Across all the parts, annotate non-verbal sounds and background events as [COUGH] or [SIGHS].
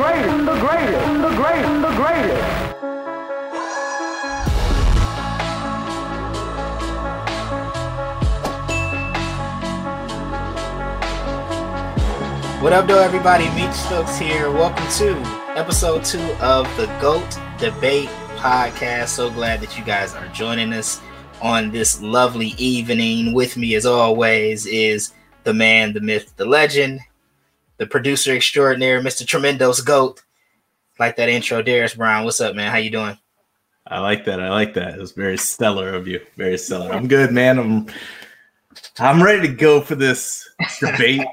greatest, the greatest, the greatest, the greatest. What up, though, everybody? Meech Stokes here. Welcome to episode two of the GOAT Debate Podcast. So glad that you guys are joining us on this lovely evening. With me, as always, is the man, the myth, the legend, the producer extraordinaire, Mr. Tremendo's GOAT. Like that intro, Darius Brown. What's up, man? How you doing? I like that. I like that. It was very stellar of you. Very stellar. I'm good, man. I'm I'm ready to go for this debate.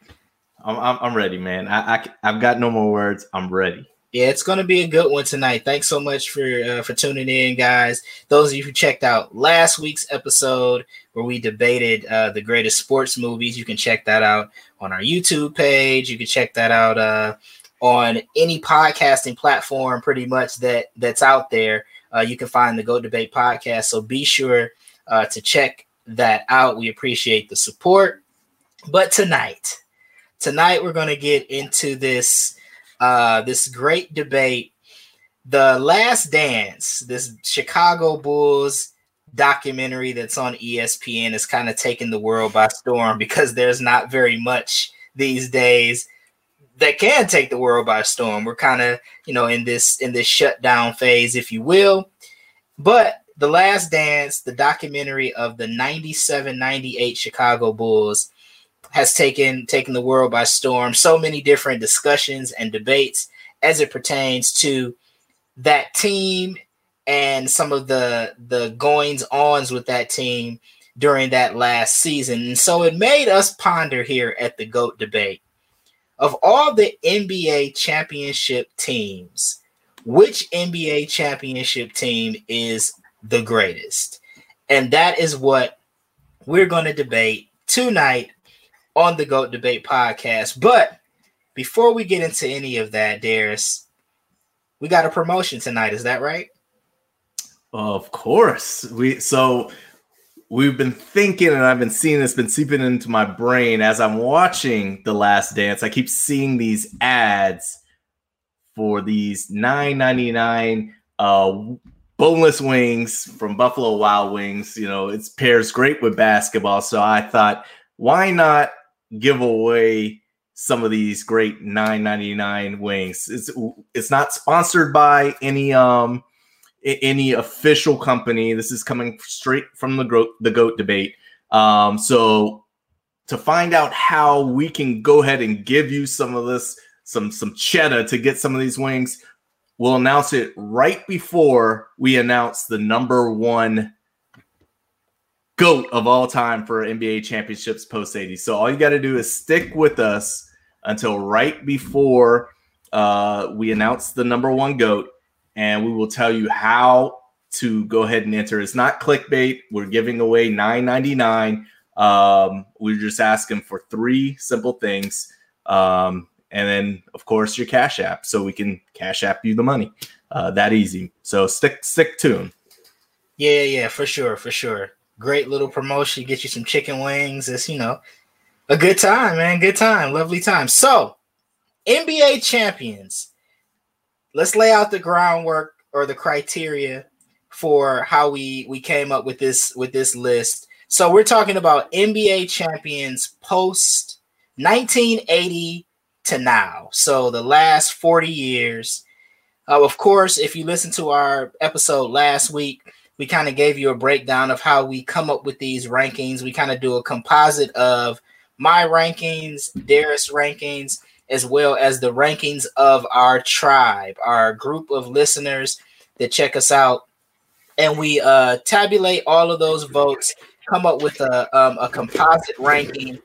[LAUGHS] I'm, I'm, I'm ready, man. I, I I've got no more words. I'm ready. Yeah, it's going to be a good one tonight. Thanks so much for uh, for tuning in, guys. Those of you who checked out last week's episode where we debated uh, the greatest sports movies, you can check that out on our YouTube page. You can check that out uh, on any podcasting platform, pretty much that that's out there. Uh, you can find the GOAT Debate podcast. So be sure uh, to check that out. We appreciate the support. But tonight, tonight we're going to get into this uh, this great debate. The Last Dance, this Chicago Bulls documentary that's on ESPN is kind of taking the world by storm because there's not very much these days that can take the world by storm. We're kind of, you know, in this in this shutdown phase, if you will. But The Last Dance, the documentary of the 97-98 Chicago Bulls, has taken taken the world by storm. So many different discussions and debates as it pertains to that team and some of the the goings ons with that team during that last season. And so it made us ponder here at the GOAT debate of all the NBA championship teams, which NBA championship team is the greatest? And that is what we're going to debate tonight on the GOAT Debate podcast. But before we get into any of that, Darius, we got a promotion tonight. Is that right? Of course. We so we've been thinking and I've been seeing this been seeping into my brain as I'm watching The Last Dance. I keep seeing these ads for these 9.99 uh boneless wings from Buffalo Wild Wings. You know, it pairs great with basketball. So I thought, why not give away some of these great 9.99 wings. It's it's not sponsored by any um any official company. This is coming straight from the goat the goat debate. Um so to find out how we can go ahead and give you some of this some some cheddar to get some of these wings, we'll announce it right before we announce the number 1 goat of all time for NBA championships post 80. So all you got to do is stick with us until right before uh, we announce the number one goat, and we will tell you how to go ahead and enter. It's not clickbait. We're giving away 9.99. Um, we're just asking for three simple things. Um, and then of course your cash app so we can cash app you the money uh, that easy so stick stick tuned yeah yeah for sure for sure Great little promotion. Get you some chicken wings. It's, you know, a good time, man. Good time. Lovely time. So, NBA champions. Let's lay out the groundwork or the criteria for how we we came up with this with this list. So we're talking about NBA champions post 1980 to now. So the last 40 years. Uh, of course, if you listen to our episode last week, we kind of gave you a breakdown of how we come up with these rankings. We kind of do a composite of my rankings, Darius rankings, as well as the rankings of our tribe, our group of listeners that check us out. And we uh, tabulate all of those votes, come up with a, um, a composite ranking,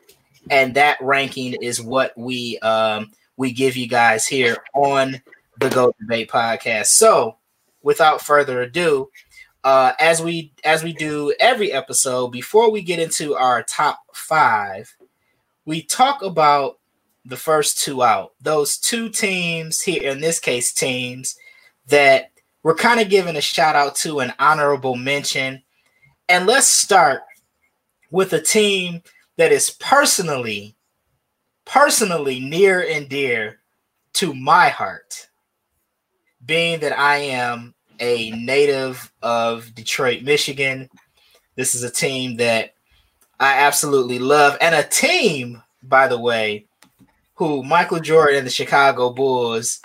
and that ranking is what we um, we give you guys here on the GOAT Debate podcast. So, without further ado, uh, as we as we do every episode, before we get into our top five, we talk about the first two out. Those two teams here, in this case, teams that we're kind of giving a shout out to an honorable mention. And let's start with a team that is personally, personally near and dear to my heart, being that I am a native of Detroit, Michigan. This is a team that I absolutely love, and a team, by the way, who Michael Jordan and the Chicago Bulls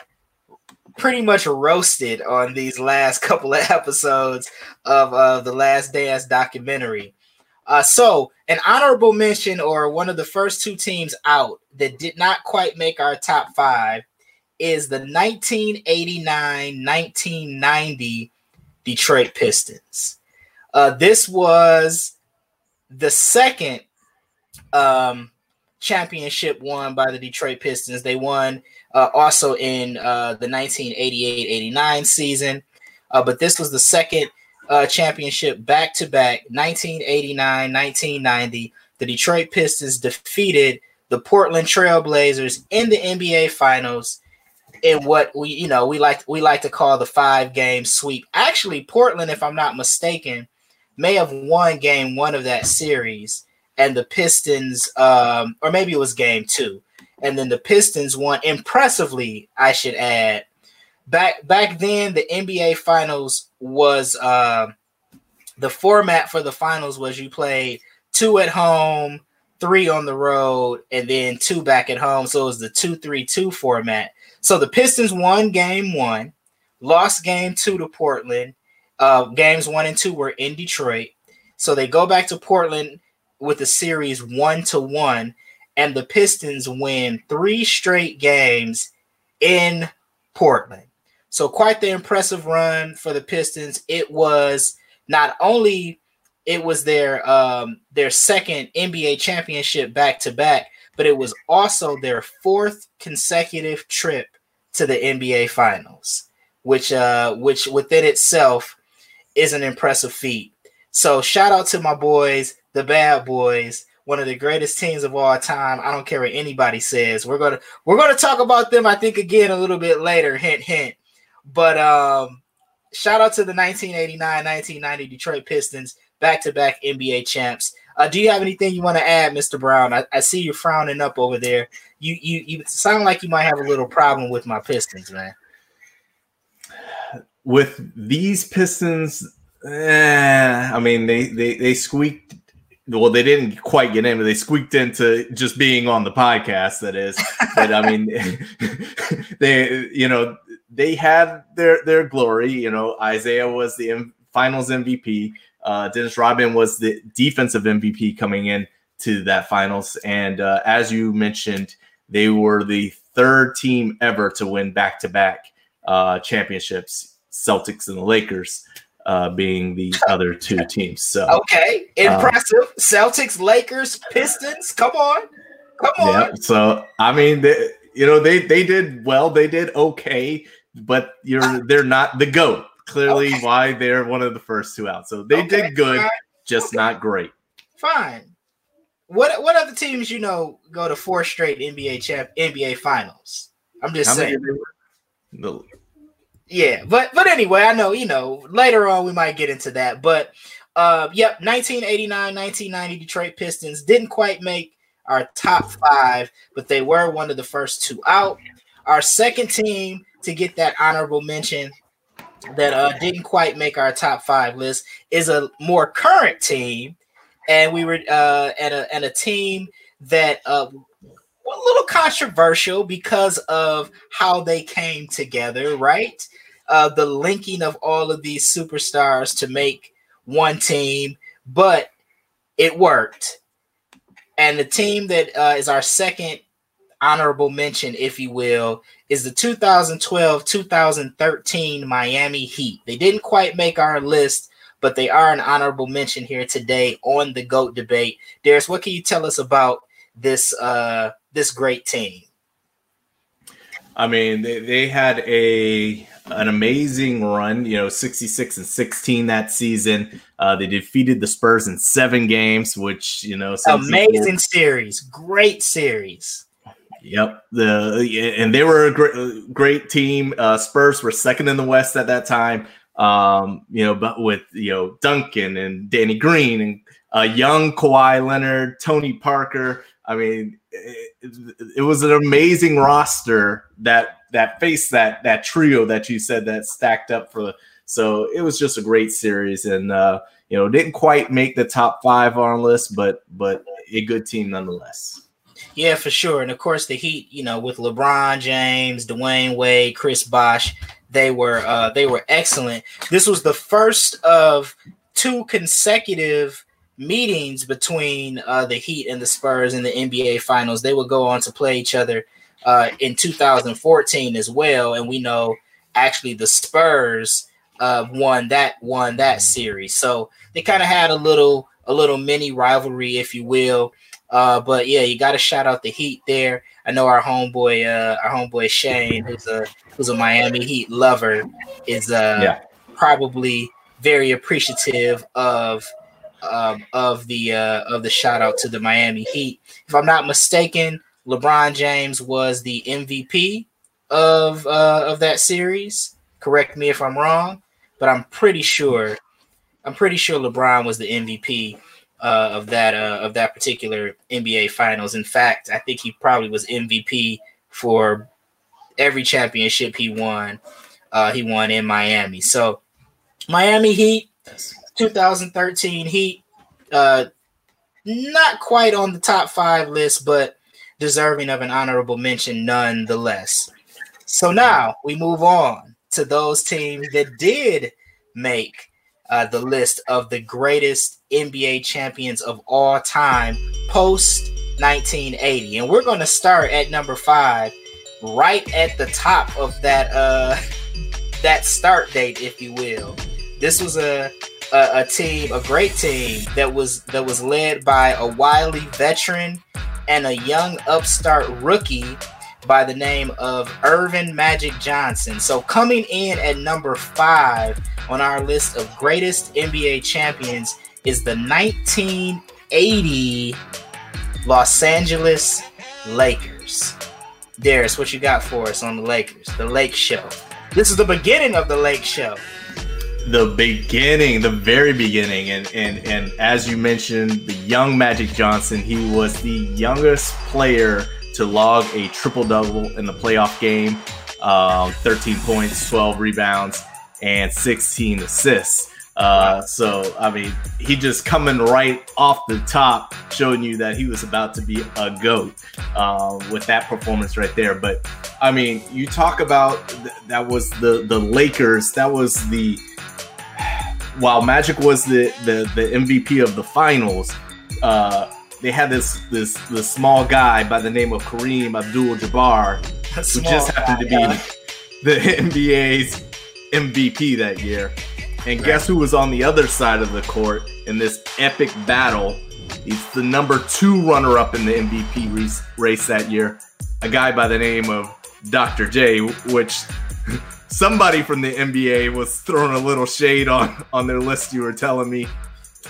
pretty much roasted on these last [LAUGHS] couple of episodes of uh, the Last Dance documentary. Uh, so, an honorable mention or one of the first two teams out that did not quite make our top five is the 1989 1990 Detroit Pistons. Uh, this was the second um, championship won by the Detroit Pistons. They won uh, also in uh, the 1988 89 season, uh, but this was the second uh, championship back to back 1989 1990. The Detroit Pistons defeated the Portland Trailblazers in the NBA Finals in what we you know we like we like to call the five game sweep. Actually, Portland, if I'm not mistaken, may have won game one of that series, and the Pistons, um, or maybe it was game two, and then the Pistons won impressively. I should add. Back back then, the NBA Finals was uh, the format for the finals was you played two at home, three on the road, and then two back at home. So it was the two three two format. So the Pistons won game one, lost game two to Portland. Uh, games one and two were in Detroit. So they go back to Portland with a series one to one, and the Pistons win three straight games in Portland. So quite the impressive run for the Pistons. It was not only it was their um, their second NBA championship back to back, but it was also their fourth consecutive trip to the NBA Finals, which uh, which within itself is an impressive feat. So shout out to my boys, the Bad Boys, one of the greatest teams of all time. I don't care what anybody says. We're gonna we're gonna talk about them. I think again a little bit later. Hint hint. But um, shout out to the 1989-1990 Detroit Pistons, back-to-back NBA champs. Uh, do you have anything you want to add, Mr. Brown? I, I, see you frowning up over there. You you you sound like you might have a little problem with my Pistons, man. With these Pistons, eh, I mean they they they squeaked. Well, they didn't quite get in, but they squeaked into just being on the podcast. That is, but I mean, [LAUGHS] they you know they had their their glory. You know, Isiah was the M- Finals MVP. Uh, Dennis Rodman was the defensive MVP coming in to that finals. And uh, as you mentioned, they were the third team ever to win back to back championships, Celtics and the Lakers. Uh, being the [LAUGHS] other two teams. So okay, impressive. Uh, Celtics, Lakers, Pistons. Come on, come on. Yeah. So I mean, they, you know, they they did well. They did okay, but you're they're not the goat clearly okay. why they're one of the first two out. So they okay, did good, fine. just okay. not great. Fine. What what other teams you know go to four straight NBA champ NBA finals? I'm just How saying. The, yeah, but but anyway, I know you know later on we might get into that, but uh, yep, 1989, 1990 Detroit Pistons didn't quite make our top five, but they were one of the first two out. Our second team to get that honorable mention that uh, didn't quite make our top five list is a more current team, and we were uh, at a at a team that uh, a little controversial because of how they came together, right? Uh, the linking of all of these superstars to make one team, but it worked. And the team that uh, is our second honorable mention, if you will, is the 2012 2013 Miami Heat. They didn't quite make our list, but they are an honorable mention here today on the GOAT debate. Darius, what can you tell us about this uh, this great team? I mean, they, they had a an amazing run, you know, 66 and 16 that season. Uh, they defeated the Spurs in seven games, which, you know, amazing people, series, great series. Yep. The and they were a great, great team. Uh, Spurs were second in the West at that time. Um, you know, but with you know Duncan and Danny Green and uh, young Kawhi Leonard, Tony Parker. I mean, it, it was an amazing roster that that face that that trio that you said that stacked up for. So it was just a great series, and uh, you know didn't quite make the top five on our list, but but a good team nonetheless. Yeah, for sure. And of course, the Heat, you know, with LeBron James, Dwyane Wade, Chris Bosh, they were uh, they were excellent. This was the first of two consecutive meetings between uh, the Heat and the Spurs in the NBA Finals. They would go on to play each other uh, in 2014 as well, and we know actually the Spurs uh, won that won that series. So they kind of had a little a little mini rivalry, if you will. Uh, but yeah, you got to shout out the Heat there. I know our homeboy, uh, our homeboy Shane, who's a who's a Miami Heat lover, is uh, yeah. probably very appreciative of um, of the uh, of the shout out to the Miami Heat. If I'm not mistaken, LeBron James was the MVP of uh, of that series. Correct me if I'm wrong, but I'm pretty sure I'm pretty sure LeBron was the MVP uh, of that uh, of that particular NBA Finals. In fact, I think he probably was MVP for every championship he won. Uh, he won in Miami. So Miami Heat, 2013 Heat, uh, not quite on the top five list, but deserving of an honorable mention nonetheless. So now we move on to those teams that did make uh, the list of the greatest NBA champions of all time post 1980. And we're going to start at number five, right at the top of that uh, [LAUGHS] that start date, if you will. This was a, a, a team, a great team that was that was led by a wily veteran and a young upstart rookie by the name of Earvin Magic Johnson. So coming in at number five on our list of greatest NBA champions is the 1980 Los Angeles Lakers. Darius, what you got for us on the Lakers? The Lake Show. This is the beginning of the Lake Show. The beginning, the very beginning, and and and as you mentioned, the young Magic Johnson, he was the youngest player to log a triple double in the playoff game, um, 13 points, 12 rebounds, and 16 assists. Uh, so I mean, he just coming right off the top, showing you that he was about to be a goat uh, with that performance right there. But I mean, you talk about th- that was the the Lakers. That was the [SIGHS] while Magic was the the, the MVP of the finals. Uh, they had this this this small guy by the name of Kareem Abdul-Jabbar, who just happened guy, to be yeah. the NBA's MVP that year. And right. guess who was on the other side of the court in this epic battle? He's the number two runner-up in the MVP race, race that year. A guy by the name of Dr. J, which [LAUGHS] somebody from the NBA was throwing a little shade on on their list. You were telling me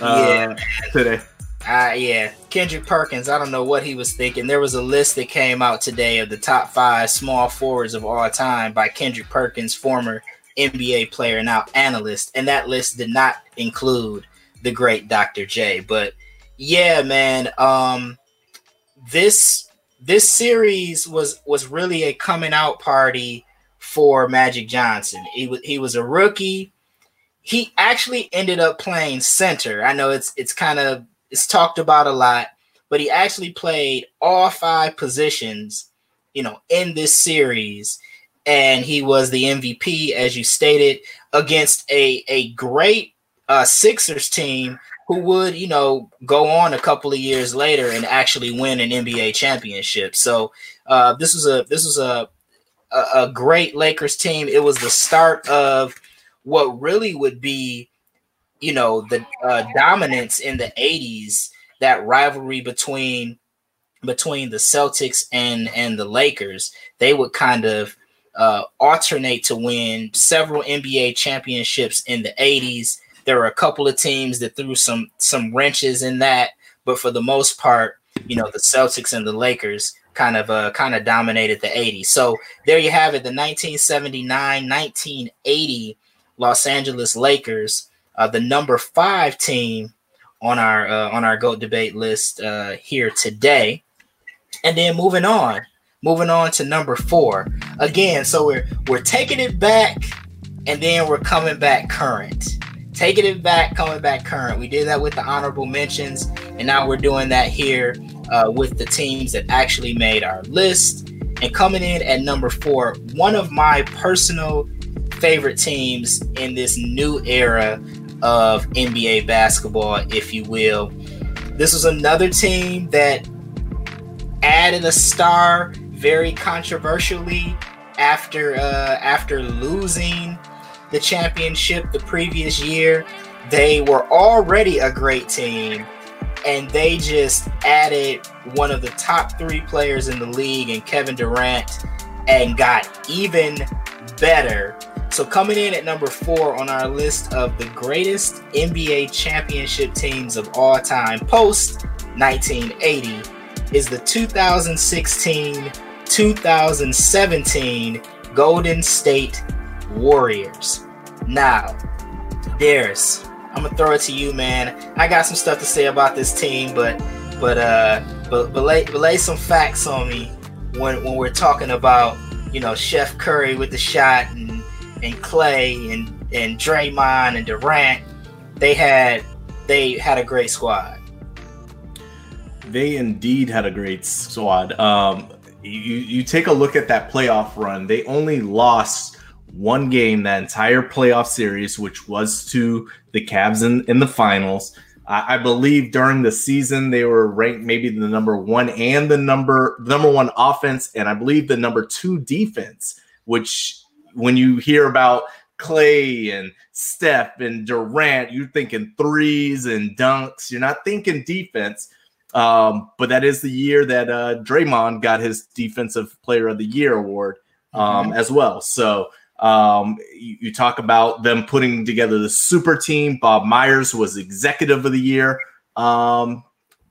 uh, yeah. today. Uh, yeah, Kendrick Perkins. I don't know what he was thinking. There was a list that came out today of the top five small forwards of all time by Kendrick Perkins, former NBA player, now analyst, and that list did not include the great Dr. J. But yeah, man, um, this this series was was really a coming out party for Magic Johnson. He was he was a rookie. He actually ended up playing center. I know it's it's kind of it's talked about a lot, but he actually played all five positions, you know, in this series. And he was the MVP, as you stated, against a, a great uh, Sixers team who would, you know, go on a couple of years later and actually win an NBA championship. So uh, this was a this was a, a a great Lakers team. It was the start of what really would be you know the uh, dominance in the 80s that rivalry between between the Celtics and and the Lakers they would kind of uh, alternate to win several NBA championships in the 80s there were a couple of teams that threw some some wrenches in that but for the most part you know the Celtics and the Lakers kind of uh kind of dominated the 80s so there you have it the 1979 1980 Los Angeles Lakers uh, the number five team on our uh, on our goat debate list uh, here today. And then moving on, Moving on to number four. Again, so we're we're taking it back and then we're coming back current. Taking it back, coming back current. We did that with the honorable mentions, and now we're doing that here uh, with the teams that actually made our list. And coming in at number four, one of my personal favorite teams in this new era of NBA basketball, if you will. This was another team that added a star very controversially after uh, after losing the championship the previous year. They were already a great team, and they just added one of the top three players in the league and Kevin Durant and got even better. So, coming in at number four on our list of the greatest NBA championship teams of all time post 1980 is the 2016 2017 Golden State Warriors. Now, Darius, I'm gonna throw it to you, man. I got some stuff to say about this team, but but uh but, but lay, but lay some facts on me when when we're talking about you know Chef Curry with the shot and and Clay and and Draymond and Durant. They had they had a great squad. They indeed had a great squad. Um, you you take a look at that playoff run. They only lost one game that entire playoff series, which was to the Cavs in, in the finals. I, I believe during the season they were ranked maybe the number one and the number number one offense, and I believe the number two defense. Which when you hear about Clay and Steph and Durant, you're thinking threes and dunks. You're not thinking defense. Um, but that is the year that uh, Draymond got his Defensive Player of the Year award um, mm-hmm. as well. So um, you, you, talk about them putting together the super team. Bob Myers was Executive of the Year, um,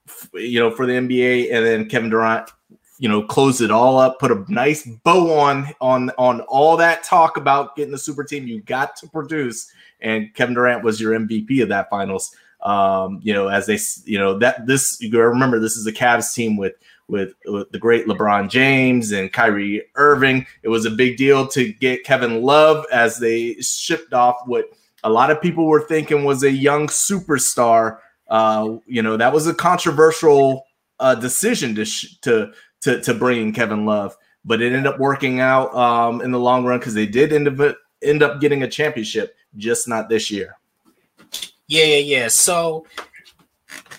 f- you know, for the NBA, and then Kevin Durant, you know, close it all up, put a nice bow on on on all that talk about getting the super team. You got to produce, and Kevin Durant was your MVP of that finals. Um, you know, as they, you know, that this you remember this is a Cavs team with, with with the great LeBron James and Kyrie Irving. It was a big deal to get Kevin Love as they shipped off what a lot of people were thinking was a young superstar. Uh, you know, that was a controversial uh, decision to sh- to to to bring in Kevin Love, but it ended up working out um, in the long run because they did end up end up getting a championship, just not this year. Yeah, yeah, yeah. So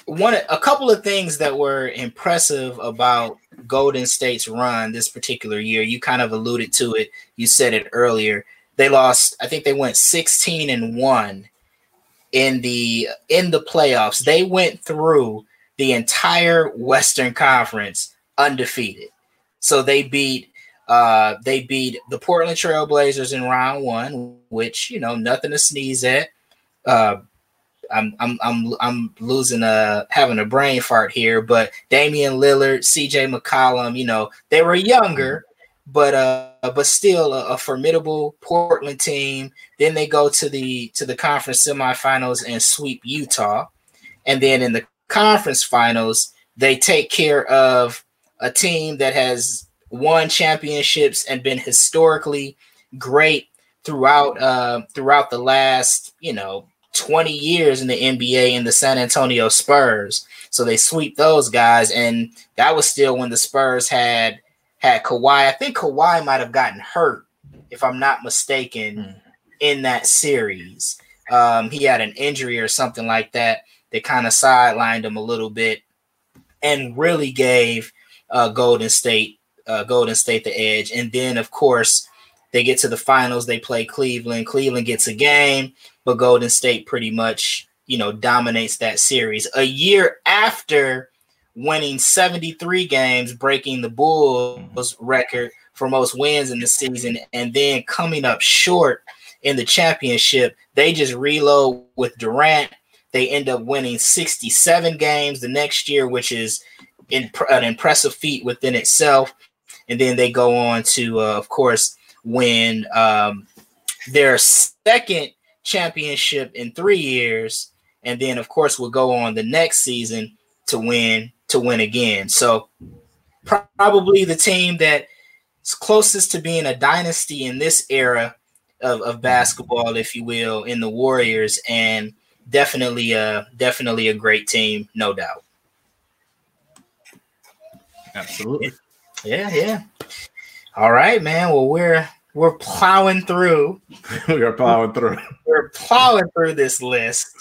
one a couple of things that were impressive about Golden State's run this particular year. You kind of alluded to it. You said it earlier. They lost, I think they went 16 and 1 in the in the playoffs. They went through the entire Western Conference undefeated. So they beat uh they beat the Portland Trailblazers in round 1, which, you know, nothing to sneeze at. Uh I'm I'm I'm I'm losing a having a brain fart here, but Damian Lillard, CJ McCollum, you know, they were younger, but uh but still a, a, formidable Portland team. Then they go to the to the conference semifinals and sweep Utah. And then in the conference finals, they take care of a team that has won championships and been historically great throughout uh, throughout the last, you know, 20 years in the NBA in the San Antonio Spurs. So they sweep those guys, and that was still when the Spurs had had Kawhi. I think Kawhi might have gotten hurt, if I'm not mistaken, mm. in that series. Um, he had an injury or something like that that kind of sidelined him a little bit, and really gave uh, Golden State uh, Golden State the edge. And then, of course, they get to the finals. They play Cleveland. Cleveland gets a game but Golden State pretty much, you know, dominates that series. A year after winning 73 games, breaking the Bulls record for most wins in the season, and then coming up short in the championship, they just reload with Durant. They end up winning 67 games the next year, which is in, an impressive feat within itself. And then they go on to, uh, of course, win um, their second championship in three years, and then of course we'll go on the next season to win to win again. So probably the team that is closest to being a dynasty in this era of, of basketball, if you will, in the Warriors, and definitely a definitely a great team, no doubt. Absolutely. Yeah, yeah. All right, man. Well, we're we're plowing through. [LAUGHS] we are plowing through. We're plowing through this list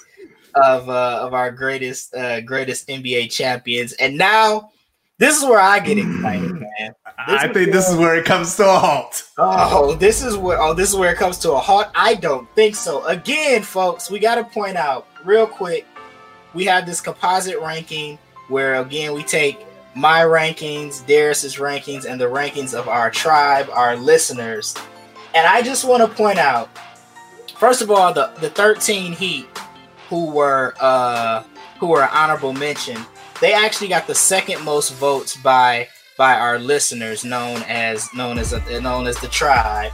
of uh, of our greatest uh, greatest NBA champions, and now this is where I get excited, man. This I think this is where it comes to a halt. Oh, this is where oh, this is where it comes to a halt. I don't think so. Again, folks, we got to point out real quick. We have this composite ranking where again we take my rankings, Darius's rankings, and the rankings of our tribe, our listeners. And I just want to point out, first of all, the the 13 Heat who were uh who were honorable mention, they actually got the second most votes by by our listeners, known as known as a, known as the tribe.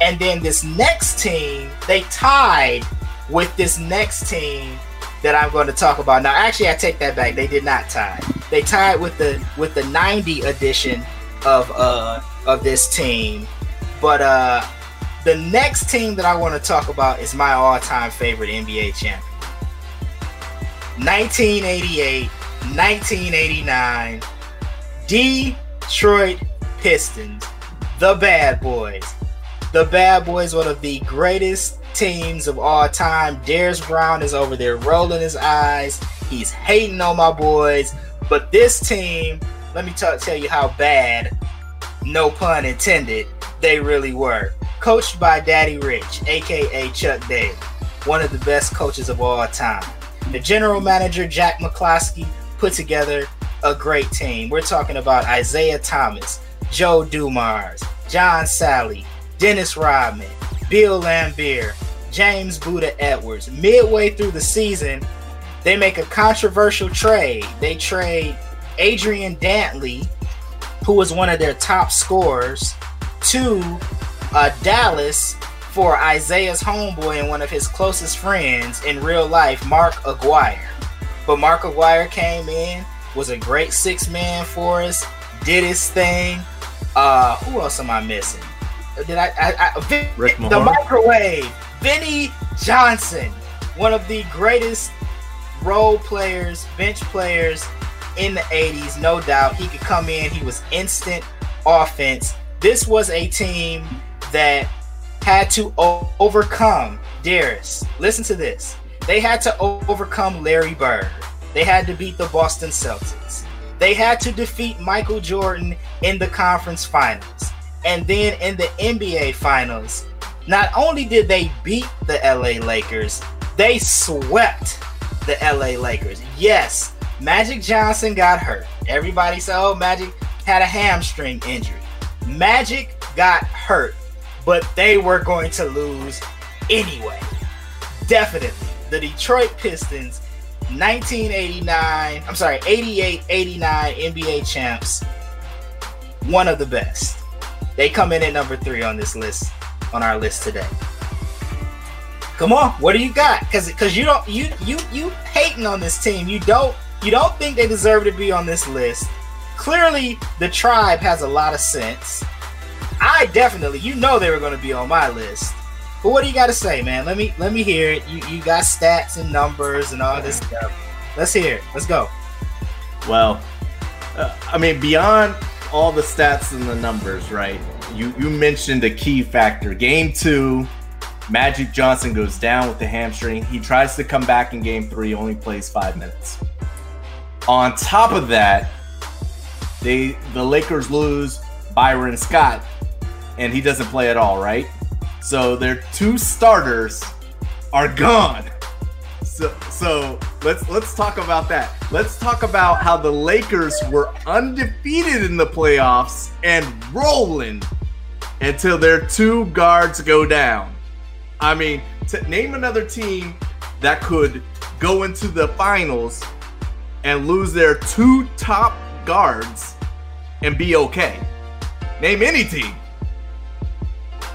And then this next team, they tied with this next team that I'm going to talk about. Now, actually, I take that back. They did not tie. They tied with the with the 90 edition of uh of this team. But uh the next team that I want to talk about is my all-time favorite NBA champion. 1988, 1989, Detroit Pistons, the Bad Boys. The Bad Boys, one of the greatest teams of all time. Darius Brown is over there rolling his eyes. He's hating on my boys. But this team, let me tell you how bad, no pun intended, they really were. Coached by Daddy Rich, aka Chuck Daly, one of the best coaches of all time. The general manager, Jack McCloskey, put together a great team. We're talking about Isiah Thomas, Joe Dumars, John Salley, Dennis Rodman, Bill Laimbeer, James Buddha Edwards. Midway through the season, they make a controversial trade. They trade Adrian Dantley, who was one of their top scorers, to uh, Dallas for Isiah's homeboy and one of his closest friends in real life, Mark Aguirre. But Mark Aguirre came in, was a great six man for us, did his thing. Uh, who else am I missing? Did I? I, I Vin, Rick the microwave, Vinny Johnson, one of the greatest role players, bench players in the 80s, no doubt. He could come in, he was instant offense. This was a team that had to o- overcome Darius. Listen to this. They had to o- overcome Larry Bird. They had to beat the Boston Celtics. They had to defeat Michael Jordan in the conference finals. And then in the NBA finals, not only did they beat the LA Lakers, they swept the LA Lakers. Yes, Magic Johnson got hurt. Everybody said, oh, Magic had a hamstring injury. Magic got hurt, but they were going to lose anyway. Definitely. The Detroit Pistons, 1989, I'm sorry, 88 89 NBA champs, one of the best. They come in at number three on this list, on our list today. Come on, what do you got? Because because you don't you you you hating on this team. You don't you don't think they deserve to be on this list. Clearly, the tribe has a lot of sense. I definitely, you know, they were going to be on my list. But what do you got to say, man? Let me let me hear it. You you got stats and numbers and all this stuff. Let's hear it. Let's go. Well, uh, I mean, beyond all the stats and the numbers, right? You you mentioned a key factor. Game two, Magic Johnson goes down with the hamstring. He tries to come back in game three, only plays five minutes. On top of that, they the Lakers lose Byron Scott, and he doesn't play at all, right? So their two starters are gone. So so let's let's talk about that. Let's talk about how the Lakers were undefeated in the playoffs and rolling until their two guards go down. I mean, to name another team that could go into the finals and lose their two top guards and be okay. Name any team.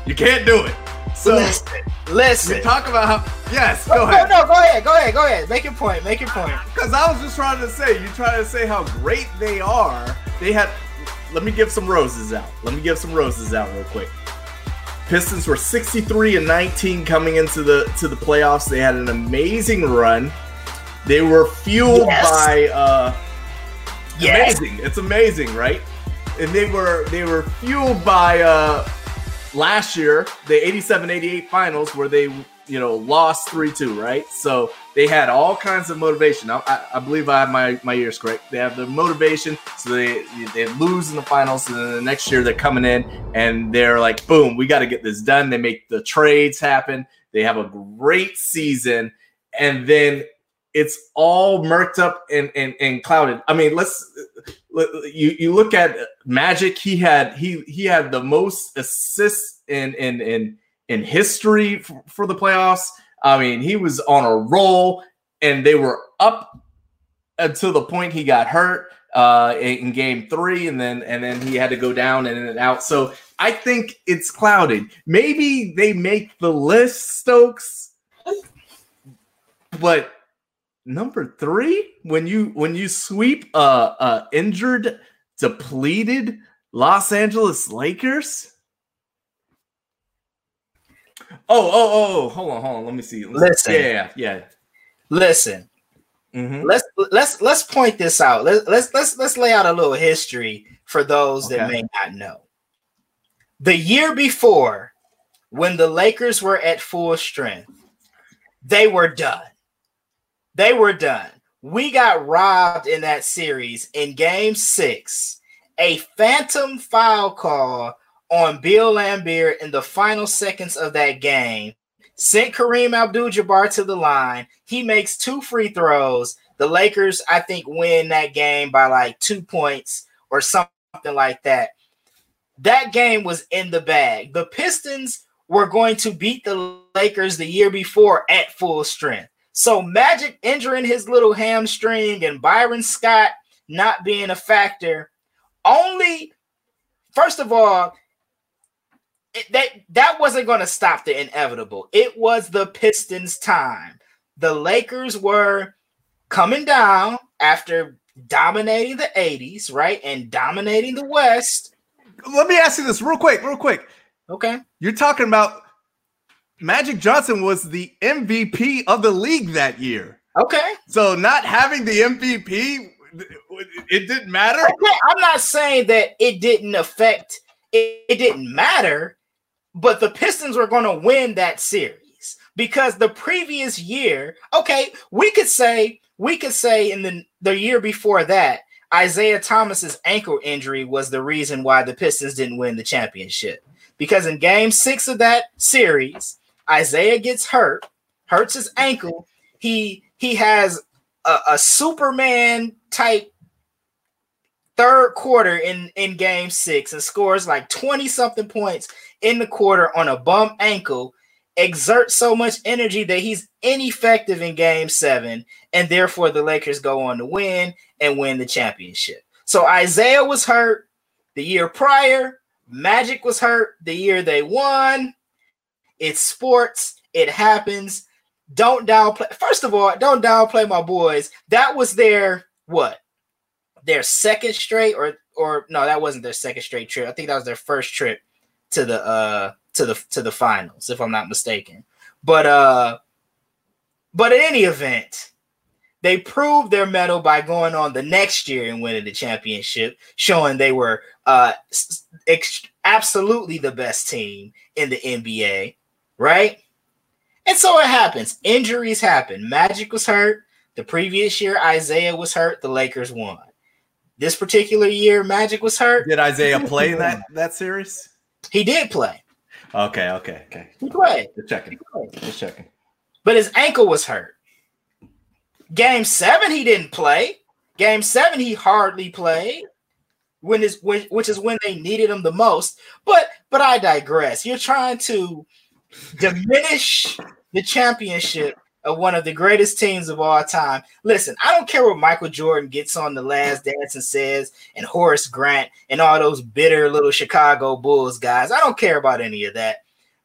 You can't do it. So listen, listen. we talk about how yes, go no, ahead. no, go ahead, go ahead, go ahead. Make your point. Make your point. Because I was just trying to say, you try to say how great they are. They had let me give some roses out. Let me give some roses out real quick. Pistons were 63 and 19 coming into the to the playoffs. They had an amazing run. They were fueled Yes. by uh Yes. amazing. It's amazing, right? And they were they were fueled by uh last year, the 87-88 finals where they you know lost 3-2, right? So they had all kinds of motivation. I, I, I believe I have my, my ears correct. They have the motivation, so they they lose in the finals, and then the next year they're coming in and they're like, boom, we got to get this done. They make the trades happen. They have a great season, and then it's all murked up and, and, and clouded. I mean, let's let- you you look at Magic. He had he he had the most assists in in in in history for, for the playoffs. I mean, he was on a roll, and they were up until the point he got hurt uh, in, game three, and then and then he had to go down and in and out. So I think it's clouded. Maybe they make the list, Stokes, but number three when you when you sweep uh uh injured depleted los angeles lakers oh oh oh hold on hold on let me see let listen yeah yeah Listen, Mhm. let's let's let's point this out. Let's let's let's let's lay out a little history for those that may not know. The year before, when the Lakers were at full strength, they were done. They were done. We got robbed in that series in game six. A phantom foul call on Bill Laimbeer in the final seconds of that game sent Kareem Abdul Jabbar to the line. He makes two free throws. The Lakers, I think, win that game by like two points or something like that. That game was in the bag. The Pistons were going to beat the Lakers the year before at full strength. So Magic injuring his little hamstring and Byron Scott not being a factor only first of all it, that that wasn't going to stop the inevitable. It was the Pistons' time. The Lakers were coming down after dominating the 80s, right? And dominating the West. let me ask you this real quick real quick Okay. you're talking about magic johnson was the mvp of the league that year Okay. so not having the mvp it didn't matter I'm not saying that it didn't affect it, it didn't matter, but the Pistons were going to win that series because the previous year, okay, we could say we could say in the the year before that, Isiah Thomas's ankle injury was the reason why the Pistons didn't win the championship. Because in game 6 of that series, Isiah gets hurt, hurts his ankle. He he has a, a Superman type third quarter in in game six and scores like 20 something points in the quarter on a bum ankle exerts so much energy that he's ineffective in game seven and therefore the lakers go on to win and win the championship. So isiah was hurt the year prior. Magic was hurt the year they won it's sports. It happens. Don't downplay first of all don't downplay my boys. That was their what? Their second straight or or no that wasn't their second straight trip. I think that was their first trip to the uh to the to the finals if i'm not mistaken. But uh but in any event they proved their mettle by going on the next year and winning the championship showing they were uh ex- absolutely the best team in the nba right and so it happens injuries happen magic was hurt the previous year isiah was hurt the lakers won this particular year, Magic was hurt. Did Isiah [LAUGHS] play that that series? He did play. Okay, okay, okay. He played, Just checking. Just checking. but his ankle was hurt. Game seven, he didn't play. Game seven, he hardly played. When is when, which is when they needed him the most. But but I digress. You're trying to diminish the championship of one of the greatest teams of all time. Listen, I don't care what Michael Jordan gets on the last dance and says, and Horace Grant and all those bitter little Chicago Bulls guys. I don't care about any of that.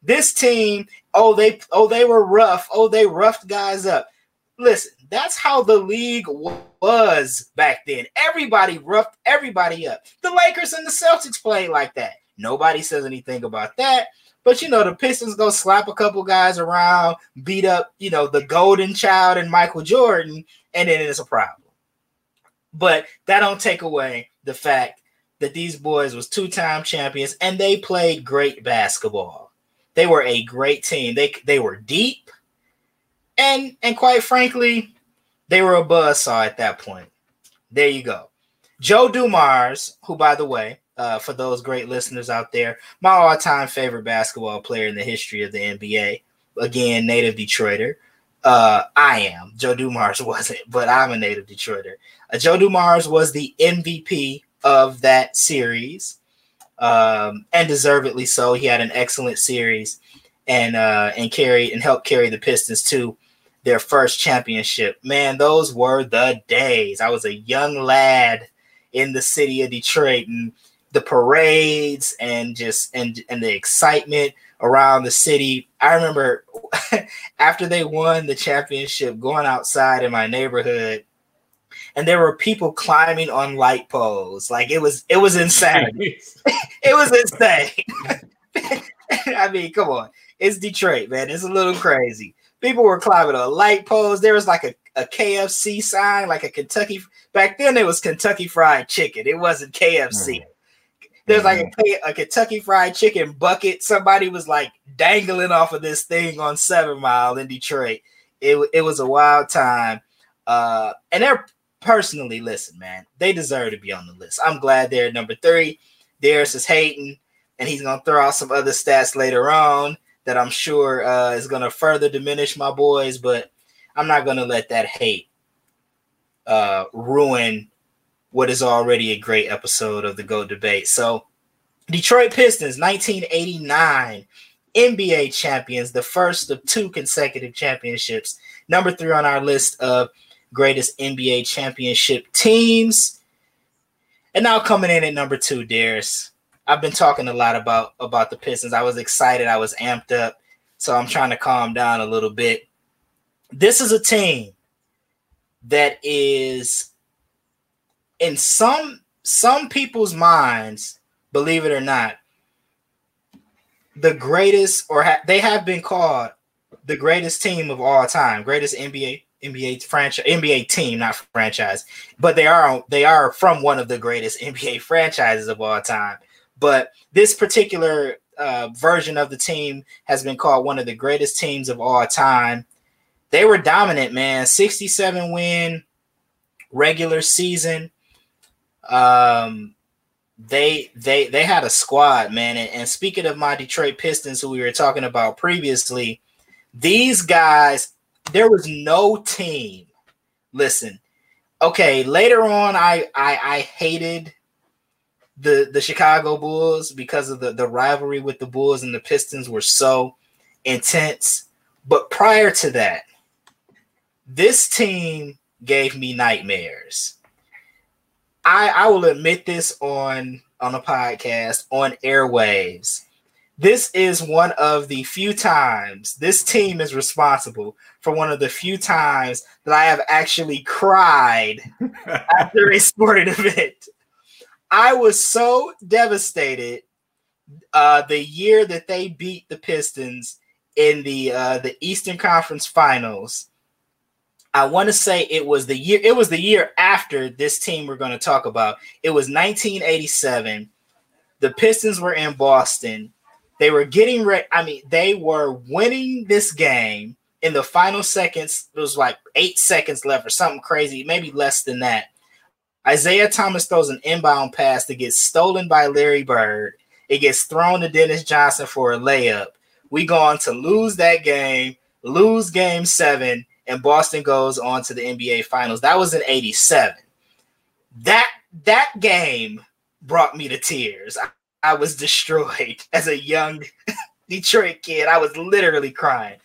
This team, oh, they oh, they were rough. Oh, they roughed guys up. Listen, That's how the league was back then. Everybody roughed everybody up. The Lakers and the Celtics played like that. Nobody says anything about that. But you know, the Pistons go slap a couple guys around, beat up, you know, the golden child and Michael Jordan, and then it's a problem. But that don't take away the fact that these boys was two-time champions and they played great basketball. They were a great team. They they were deep, and and quite frankly, they were a buzzsaw at that point. There you go. Joe Dumars, who by the way, uh, for those great listeners out there, my all-time favorite basketball player in the history of the NBA. Again, native Detroiter. Uh, I am. Joe Dumars [LAUGHS] wasn't, but I'm a native Detroiter. Uh, Joe Dumars was the MVP of that series, um, and deservedly so. He had an excellent series, and uh, and carried and helped carry the Pistons to their first championship. Man, those were the days. I was a young lad in the city of Detroit, and the parades and just and and the excitement around the city. I remember [LAUGHS] after they won the championship, going outside in my neighborhood, and there were people climbing on light poles. Like it was it was insane. [LAUGHS] [LAUGHS] it was insane. I mean, come on. It's Detroit, man. It's a little crazy. People were climbing on light poles. There was like a, a KFC sign, like a Kentucky. Back then, it was Kentucky Fried Chicken. It wasn't KFC. Mm. There's like a, a, Kentucky Fried Chicken bucket. Somebody was like dangling off of this thing on Seven Mile in Detroit. It, it was a wild time. Uh, and they're personally, listen, man, they deserve to be on the list. I'm glad they're number three. Darius is hating, and he's gonna throw out some other stats later on that I'm sure uh, is gonna further diminish my boys, but I'm not gonna let that hate uh, ruin what is already a great episode of the GOAT Debate. So, Detroit Pistons, 1989 NBA champions, the first of two consecutive championships. Number three on our list of greatest NBA championship teams. And now coming in at number two, Darius. I've been talking a lot about about the Pistons. I was excited. I was amped up. So I'm trying to calm down a little bit. This is a team that is in some some people's minds, believe it or not, the greatest or ha- they have been called the greatest team of all time, greatest NBA NBA franchise NBA team, not franchise, but they are they are from one of the greatest [LAUGHS] NBA franchises of all time. But this particular uh, version of the team has been called one of the greatest teams of all time. They were dominant, man. 67 win regular season. Um, they they they had a squad, man. And, and speaking of my Detroit Pistons, who we were talking about previously, these guys, there was no team. Listen, okay. Later on, I I, I hated the the Chicago Bulls because of the the rivalry with the Bulls and the Pistons were so intense. But prior to that, this team gave me nightmares. I I will admit this on on a podcast on airwaves. This is one of the few times this team is responsible for one of the few times that I have actually cried after a sporting [LAUGHS] event. I was so devastated uh, the year that they beat the Pistons in the uh, the Eastern Conference Finals I want to say it was the year it was the year after this team we're going to talk about. It was 1987. The Pistons were in Boston. They were getting ready. I mean, they were winning this game in the final seconds. It was like eight seconds left or something crazy, maybe less than that. Isiah Thomas throws an inbound pass that gets stolen by Larry Bird. It gets thrown to Dennis Johnson for a layup. We go on to lose that game, lose game seven and Boston goes on to the NBA Finals. That was in 87. That that game brought me to tears. I, I was destroyed [LAUGHS] as a young [LAUGHS] Detroit kid. I was literally crying.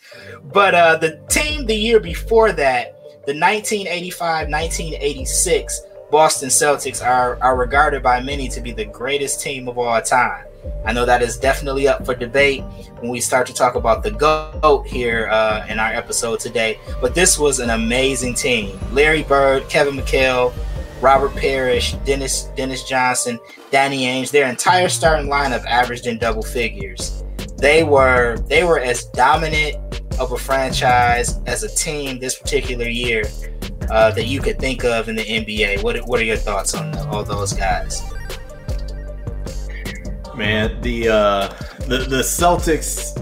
But uh, the team the year before that, the 1985-1986 Boston Celtics are, are regarded by many to be the greatest team of all time. I know that is definitely up for debate when we start to talk about the GOAT here uh, in our episode today. But this was an amazing team. Larry Bird, Kevin McHale, Robert Parish, Dennis Dennis Johnson, Danny Ainge, their entire starting lineup averaged in double figures. They were they were as dominant of a franchise as a team this particular year uh, that you could think of in the NBA. What what are your thoughts on all those guys? Man, the uh, the the Celtics.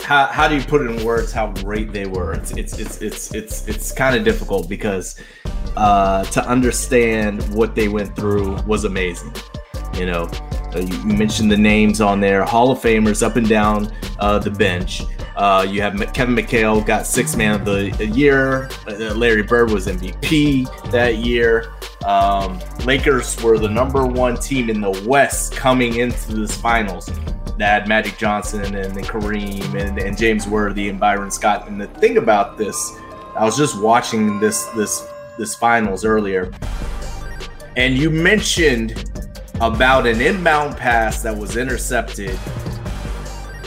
How, how do you put it in words how great they were? It's it's it's it's it's it's kind of difficult because uh, to understand what they went through was amazing. You know, uh, you, mentioned the names on there, Hall of Famers up and down uh, the bench. Uh, you have Kevin McHale got six man of the year. Uh, Larry Bird was MVP that year. Um, Lakers were the number one team in the West coming into this finals. That Magic Johnson and, and Kareem and, and James Worthy and Byron Scott. And the thing about this, I was just watching this this this finals earlier, and you mentioned about an inbound pass that was intercepted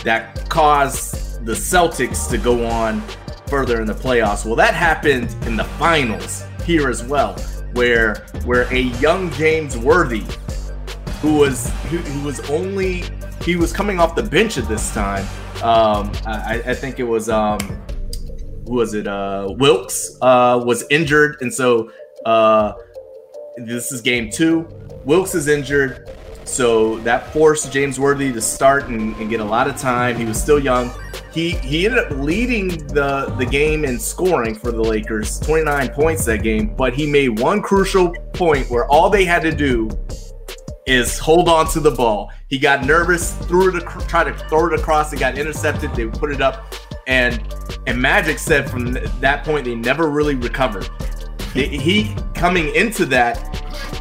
that caused the Celtics to go on further in the playoffs. Well, that happened in the finals here as well, where where a young James Worthy, who was who, who was only he was coming off the bench at this time. Um, I, I think it was um, who was it? Uh, Wilkes uh, was injured, and so uh, this is game two. Wilkes is injured. So that forced James Worthy to start and, and, get a lot of time. He was still young. He he ended up leading the the game in scoring for the Lakers, 29 points that game. But he made one crucial point where all they had to do is hold on to the ball. He got nervous, threw it, tried to throw it across. It got intercepted. They put it up, and and Magic said from that point they never really recovered. He coming into that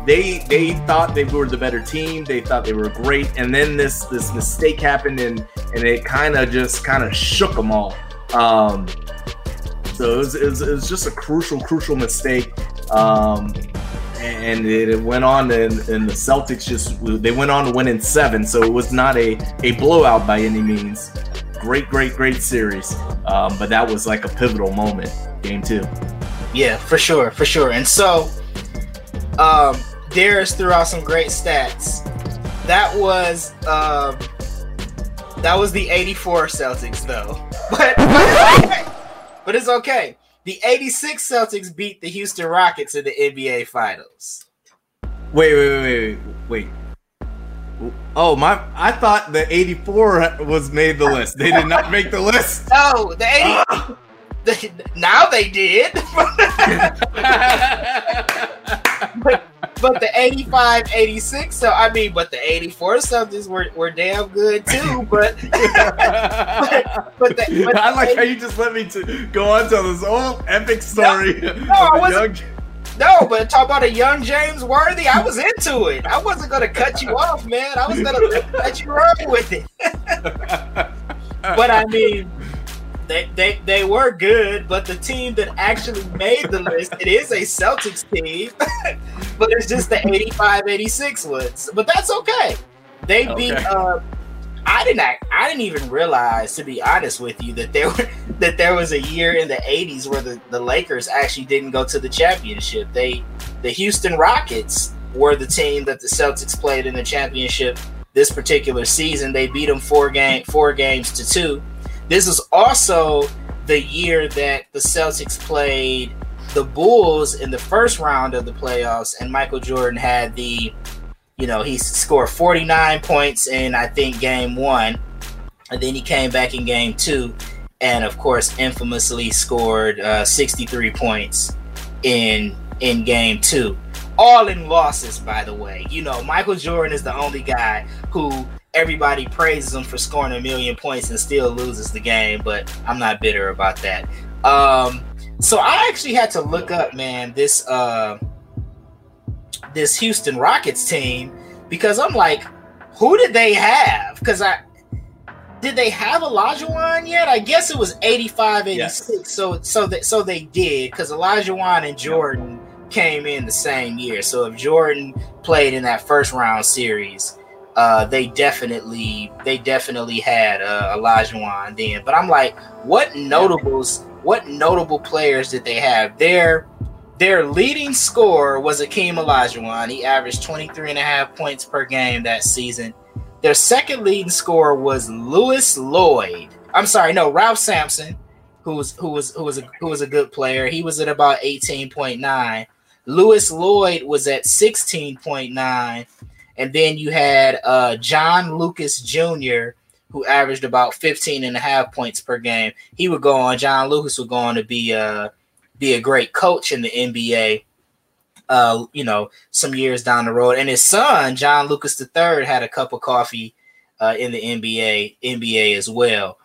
they they thought they were the better team. They thought they were great, and then this this mistake happened, and and it kind of just kind of shook them all. Um, so it was, it was, it was just a crucial crucial mistake. Um, and it went on and, and, the Celtics just they went on to win in seven, so it was not a a blowout by any means. Great, great, great series, um, but that was like a pivotal moment, game two. Yeah, for sure, for sure. And so, um, Darius threw out some great stats. That was um, that was the 84 Celtics though. [LAUGHS] But but it's, okay. but it's okay. The 86 Celtics beat the Houston Rockets in the NBA Finals. Wait, wait, wait, wait, wait. Oh my! I thought the '84 was made the list. They did not make the list. [LAUGHS] No, the '80. the, [LAUGHS] now they did. But, the 85, 86, so I mean, but the 84 somethings were, were damn good too. But, but, [LAUGHS] but, the, but I like 80, how you just let me to go on to this whole epic story. No, no I wasn't. Young... No, but talk about a young James Worthy. I was into it. I wasn't gonna cut you off, man. I was gonna [LAUGHS] let you run with it. [LAUGHS] but I mean, they, they they were good, but the team that actually made the list, it is a Celtics team, [LAUGHS] but it's just the 85-86 ones. But that's okay. They okay. beat uh I didn't I didn't even realize, to be honest with you, that there [LAUGHS] were that there was a year in the 80s where the, the Lakers actually didn't go to the championship. They the Houston Rockets were the team that the Celtics played in the championship this particular season. They beat them four game four games to two this is also the year that the Celtics played the Bulls in the first round of the playoffs, and Michael Jordan had the, you know, he scored 49 points in I think game one, and then he came back in game two, and of course, infamously scored uh, 63 points in in game two. All in losses, by the way. You know, Michael Jordan is the only guy who everybody praises him for scoring a million points and still loses the game, but I'm not bitter about that. Um, so I actually had to look up, man, this uh, this Houston Rockets team because I'm like, who did they have? Because I did they have Elijah Olajuwon yet? I guess it was 85, 86. Yes. So so that so they did because Elijah Olajuwon and Jordan came in the same year. So if Jordan played in that first round series, uh, they definitely they definitely had uh, Olajuwon then. But I'm like, what notables? What notable players did they have? Their their leading scorer was Akeem Olajuwon. He averaged 23 and a half points per game that season. Their second leading scorer was Lewis Lloyd. I'm sorry, no, Ralph Sampson, who was who was who was a who was a good player. He was at about 18.9. Lewis Lloyd was at 16.9. And then you had uh, John Lucas Jr., who averaged about 15 and a half points per game. He would go on, John Lucas would go on to be uh be a great coach in the NBA. Uh, you know, some years down the road, and his son John Lucas III had a cup of coffee uh, in the NBA NBA as well.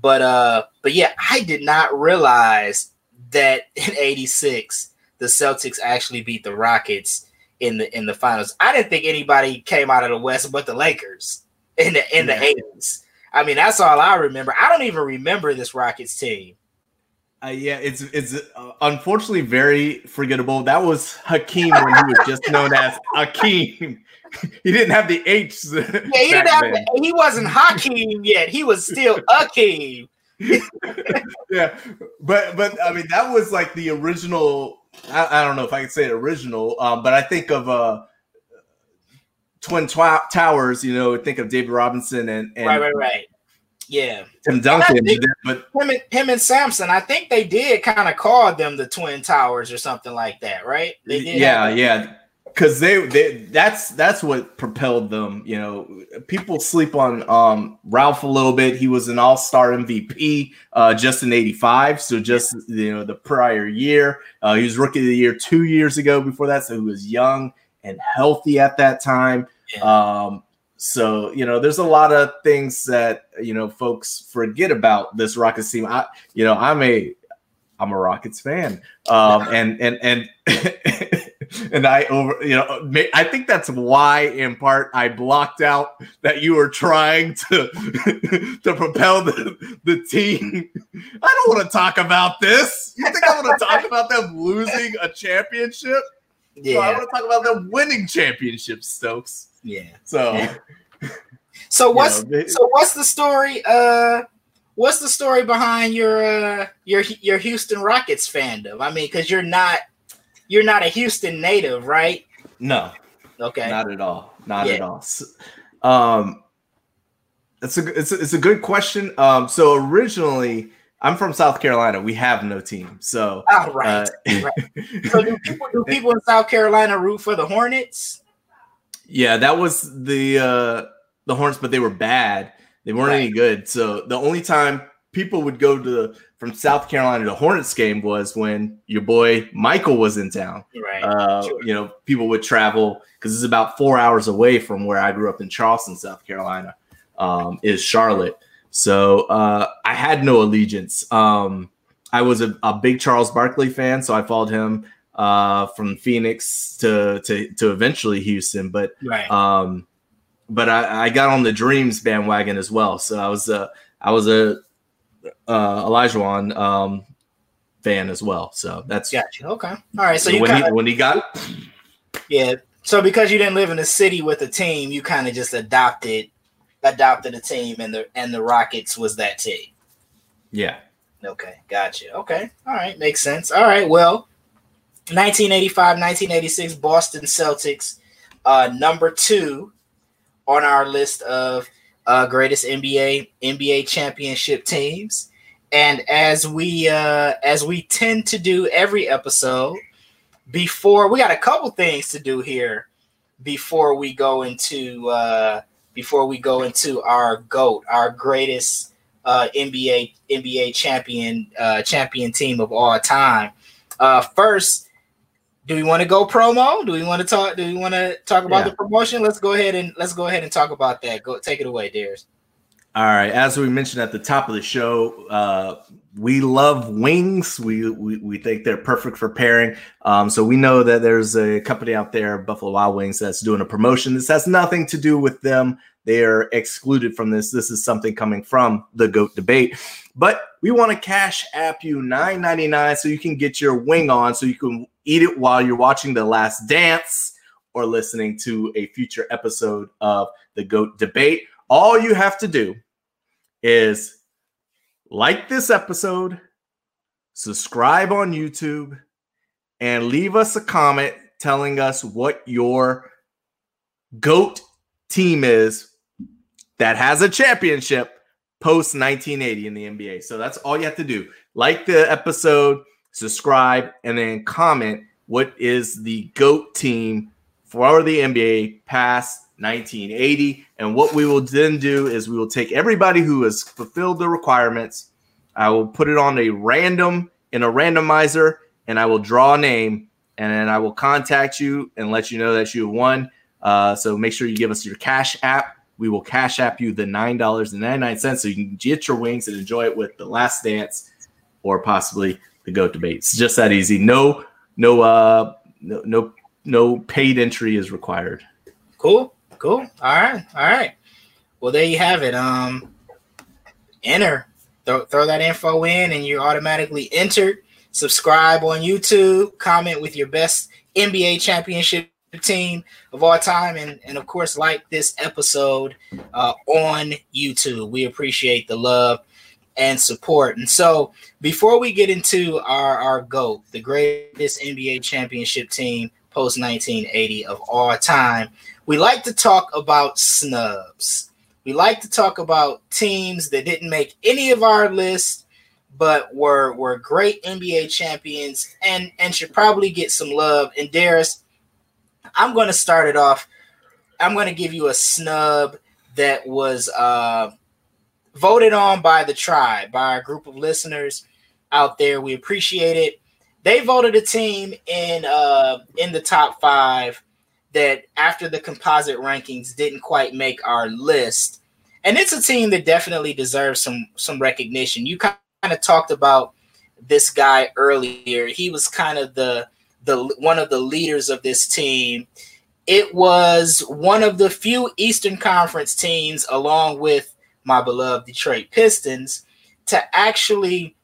But uh, but yeah, I did not realize that in '86 the Celtics actually beat the Rockets in the in the finals. I didn't think anybody came out of the West but the Lakers in the in the eighties. I mean, that's all I remember. I don't even remember this Rockets team. Uh, yeah, it's it's uh, unfortunately very forgettable. That was Hakeem when he was just known as Akeem. [LAUGHS] he didn't have the H. Yeah, he [LAUGHS] didn't have. The, he wasn't Hakeem yet. He was still Akeem. [LAUGHS] yeah, but but I mean that was like the original. I, I don't know if I could say it original, um, but I think of uh, Twin Tw- Towers. You know, think of David Robinson and, and right, right, right. Yeah, Tim Duncan. but Him and, him and Sampson, I think they did kind of call them the Twin Towers or something like that, right? They did. yeah, yeah, because they, they that's that's what propelled them. You know, people sleep on um Ralph a little bit. He was an All Star MVP uh, just in '85, so just you know the prior year. Uh, he was Rookie of the Year two years ago. Before that, so he was young and healthy at that time. Yeah. Um, so you know, there's a lot of things that you know folks forget about this Rockets team. I, you know, I'm a I'm a Rockets fan, um, [LAUGHS] and and and [LAUGHS] and I over you know I think that's why in part I blocked out that you were trying to [LAUGHS] to propel the the team. I don't want to talk about this. You think I want to talk about them losing a championship? No, I want to talk about them winning championships, Stokes. yeah. So [LAUGHS] So you what's know, they- so what's the story? Uh, what's the story behind your uh your your Houston Rockets fandom? I mean, because you're not you're not a Houston native, right? no, Okay. Not at all. Not Yeah. at all. S- Um, it's a it's a, it's a good question. Um, so originally, I'm from South Carolina. We have no team. So All right. uh, so do people do [LAUGHS] people in South Carolina root for the Hornets? yeah, that was the uh the Hornets, but they were bad. They weren't any good. So the only time people would go to from South Carolina to Hornets game was when your boy Michael was in town. Right. Uh, Sure. you know, people would travel because it's about four hours away from where I grew up in Charleston, South Carolina, um, is Charlotte. So uh, I had no allegiance. Um, I was a, a big Charles Barkley fan, so I followed him uh, from Phoenix to, to to eventually Houston. But right. um, but I, I got on the Dreams bandwagon as well. So I was a I was a uh, Elijah um, fan as well. So that's Gotcha. Okay. All right. So you when kind he when he got yeah. So because you didn't live in a city with a team, you kind of just adopted adopted a team, and the and the Rockets was that team. yeah Okay, gotcha. Okay, all right, makes sense. All right, well, 1985, 1986 Boston Celtics, uh, number two on our list of uh, greatest NBA NBA championship teams. And as we uh, as we tend to do every episode, before we got a couple things to do here before we go into uh, before we go into our goat, our greatest uh, NBA NBA champion uh, champion team of all time. Uh, first, do we want to go promo? Do we want to talk? Do we want to talk about Yeah. the promotion? Let's go ahead and let's go ahead and talk about that. Go take it away, Dears. All right. As we mentioned at the top of the show, uh, we love wings. We, we we think they're perfect for pairing. Um, so we know that there's a company out there, Buffalo Wild Wings, that's doing a promotion. This has nothing to do with them. They are excluded from this. This is something coming from the GOAT debate. But we want to cash app you $9.99 so you can get your wing on so you can eat it while you're watching The Last Dance or listening to a future episode of the GOAT debate. All you have to do is like this episode, subscribe on YouTube, and leave us a comment telling us what your GOAT team is that has a championship post 1980 in the NBA. So that's all you have to do. Like the episode, subscribe, and then comment what is the GOAT team for the NBA past 1980. And what we will then do is we will take everybody who has fulfilled the requirements. I will put it on a random in a randomizer and I will draw a name and then I will contact you and let you know that you won. Uh, so make sure you give us your cash app we will cash app you the $9.99 so you can get your wings and enjoy it with the last dance or possibly the goat debate. It's just that easy. No, no, uh, no, no, no paid entry is required. Cool, cool. All right, all right. Well, there you have it. Um, enter, throw, throw that info in, and you're automatically entered. Subscribe on YouTube. Comment with your best NBA championship team of all time and, and of course like this episode uh, on youtube we appreciate the love and support. And so before we get into our our goat the greatest nba championship team post 1980 of all time we like to talk about snubs. We like to talk about teams that didn't make any of our lists but were were great nba champions and and should probably get some love. And Darius I'm going to start it off. I'm going to give you a snub that was uh, voted on by the tribe, by a group of listeners out there. We appreciate it. They voted a team in uh, in the top five that after the composite rankings didn't quite make our list, and it's a team that definitely deserves some some recognition. You kind of talked about this guy earlier. He was kind of the the one of the leaders of this team. It was one of the few Eastern Conference teams, along with my beloved Detroit Pistons, to actually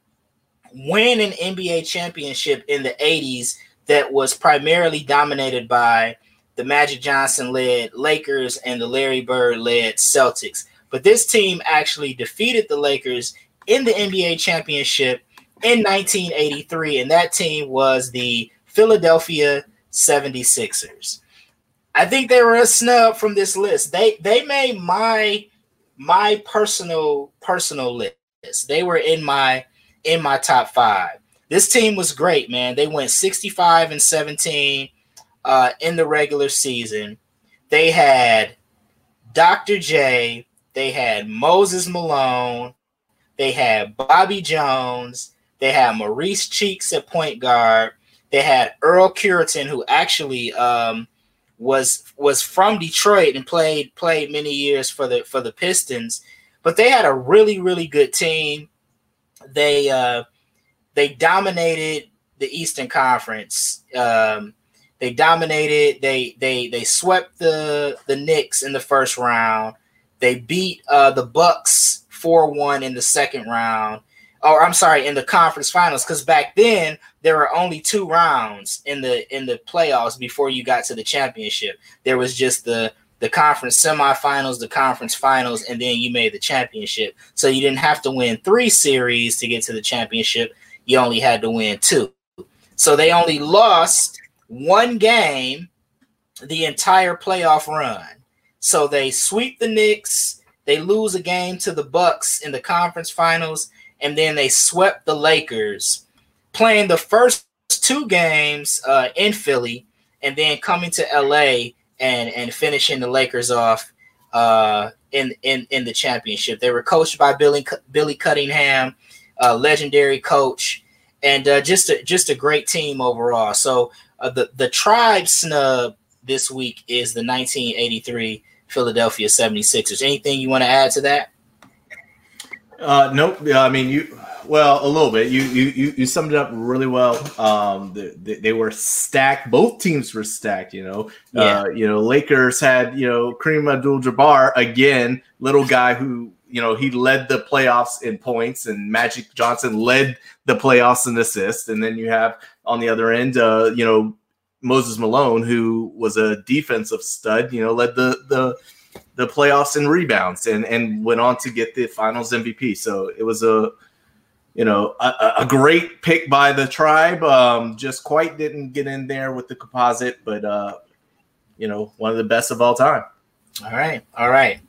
win an NBA championship in the 80s that was primarily dominated by the Magic Johnson led Lakers and the Larry Bird led Celtics. But this team actually defeated the Lakers in the NBA championship in 1983, and that team was the Philadelphia 76ers. I think they were a snub from this list. They they made my my personal personal list. They were in my in my top 5. This team was great, man. They went 65 and 17 uh, in the regular season. They had Dr. J, they had Moses Malone, they had Bobby Jones, they had Maurice Cheeks at point guard, they had Earl Cureton, who actually um, was was from Detroit and played played many years for the for the Pistons. But they had a really really good team. They uh, they dominated the Eastern Conference. Um, they dominated. They they they swept the the Knicks in the first round. They beat uh, the Bucks four one in the second round or I'm sorry, in the conference finals, because back then there were only two rounds in the in the playoffs before you got to the championship. There was just the the conference semifinals, the conference finals, and then you made the championship. So you didn't have to win three series to get to the championship. You only had to win two. So they only lost one game the entire playoff run. So they sweep the Knicks, they lose a game to the Bucks in the conference finals, and then they swept the Lakers, playing the first two games uh, in Philly, and then coming to LA and and finishing the Lakers off uh, in in in the championship. They were coached by Billy Billy Cunningham, legendary coach, and uh, just a just a great team overall. So uh, the the tribe snub this week is the 1983 Philadelphia 76ers. Anything you want to add to that? Uh, nope. Yeah, I mean you. Well, a little bit. You you you summed it up really well. Um, they, they were stacked. Both teams were stacked. You know. Yeah. Uh, you know, Lakers had you know Kareem Abdul-Jabbar again, little guy who you know he led the playoffs in points, and Magic Johnson led the playoffs in assists. And then you have on the other end, uh, you know, Moses Malone, who was a defensive stud, you know, led the the the playoffs in rebounds and and went on to get the Finals MVP. So it was a you know a, a great pick by the tribe. Um, just quite didn't get in there with the composite, but uh, you know one of the best of all time. All right, all right.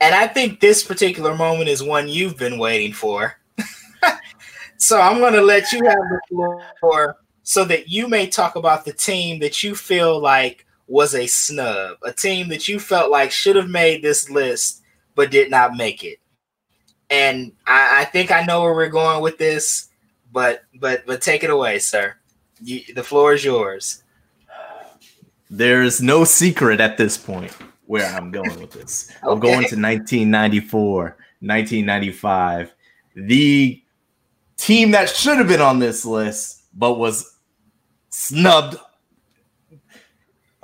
And I think this particular moment is one you've been waiting for. [LAUGHS] so I'm going to let you have the floor so that you may talk about the team that you feel like was a snub, a team that you felt like should have made this list but did not make it. And I, I think I know where we're going with this, but but but take it away, sir. You, the floor is yours. There's no secret at this point where I'm going with this. okay. I'm going to 1994, 1995. The team that should have been on this list but was snubbed.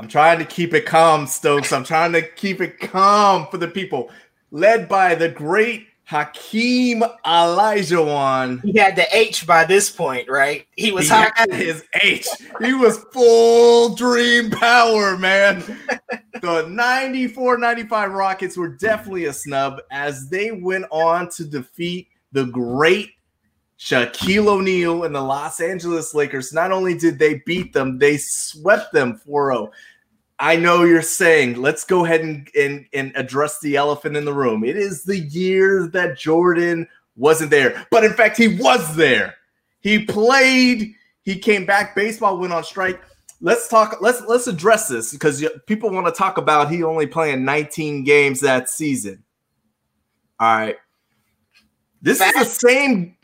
I'm trying to keep it calm, Stokes. I'm trying to keep it calm for the people. Led by the great Hakeem Olajuwon. He had the H by this point, right? He was he had his H. He was full dream power, man. [LAUGHS] the 94 95 Rockets were definitely a snub as they went on to defeat the great Shaquille O'Neal and the Los Angeles Lakers. Not only did they beat them, they swept them 4 0. I know you're saying, let's go ahead and, and, and address the elephant in the room. It is the year that Jordan wasn't there. But in fact, he was there. He played, he came back, baseball went on strike. Let's talk, let's let's address this because people want to talk about he only playing 19 games that season. All right. This is the same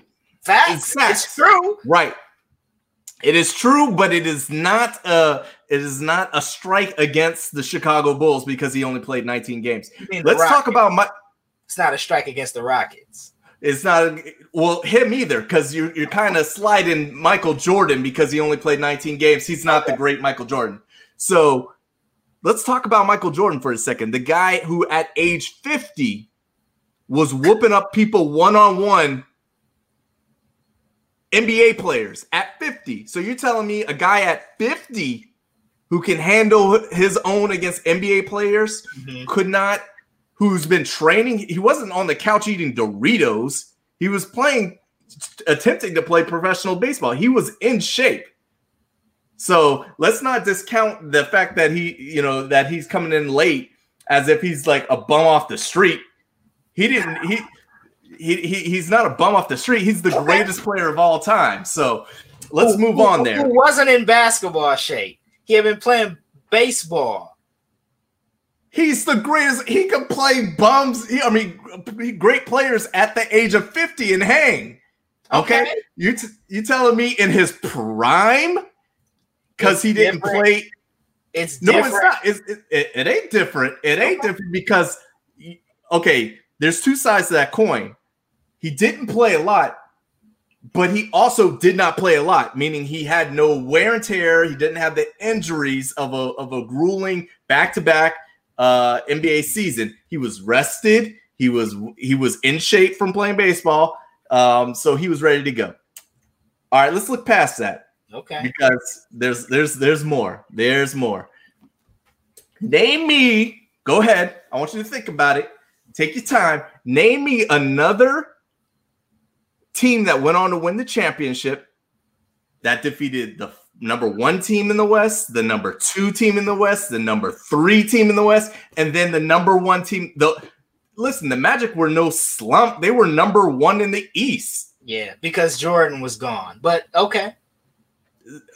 Facts. It's true. Right. It is true, but it is not a it is not a strike against the Chicago Bulls because he only played 19 games. Let's talk about my. It's not a strike against the Rockets. It's not well him either because you're you're kind of sliding Michael Jordan because he only played 19 games. He's not okay. the great Michael Jordan. So let's talk about Michael Jordan for a second. The guy who at age 50 was whooping up people one on one NBA players at 50. So you're telling me a guy at 50 who can handle his own against NBA players mm-hmm. could not, who's been training. He wasn't on the couch eating Doritos. He was playing, attempting to play professional baseball. He was in shape. So let's not discount the fact that he, you know, that he's coming in late as if he's like a bum off the street. He didn't, he, he, he he's not a bum off the street. He's the greatest player of all time. So let's move on there. Who wasn't in basketball shape? He had been playing baseball. He's the greatest. He can play bums. He, I mean, great players at the age of 50 and hang. Okay. okay. You t- you telling me in his prime? Because he didn't different. play. It's no, different. it's not. It's, it, it, it ain't different. It ain't okay. different because okay, there's two sides to that coin. He didn't play a lot, but he also did not play a lot, meaning he had no wear and tear. He didn't have the injuries of a, of a grueling back to back NBA season. He was rested. He was he was in shape from playing baseball, um, so he was ready to go. All right, let's look past that. Okay. Because there's there's there's more. There's more. Name me. Go ahead. I want you to think about it. Take your time. Name me another team that went on to win the championship that defeated the number one team in the West, the number two team in the West, the number three team in the West, and then the number one team. The listen, the Magic were no slump; they were number one in the East. Yeah, because Jordan was gone. But okay,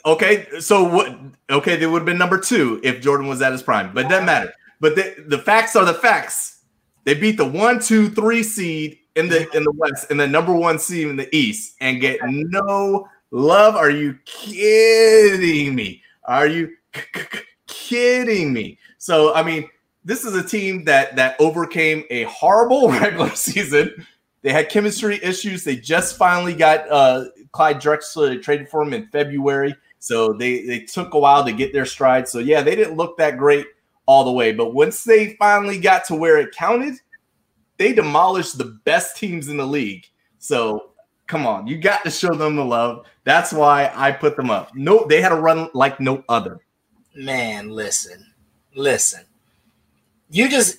okay. So what? Okay, they would have been number two if Jordan was at his prime, but it doesn't matter. But the, the facts are the facts. They beat the one, two, three seed in the in the West and the number one seed in the East and get no love. Are you kidding me? Are you kidding me? So I mean, this is a team that that overcame a horrible [LAUGHS] regular season. They had chemistry issues. They just finally got uh, Clyde Drexler. They traded for him in February, so they they took a while to get their stride. So yeah, they didn't look that great all the way, but once they finally got to where it counted, they demolished the best teams in the league. So come on, you got to show them the love. That's why I put them up. No, they had a run like no other. man, listen, listen. You just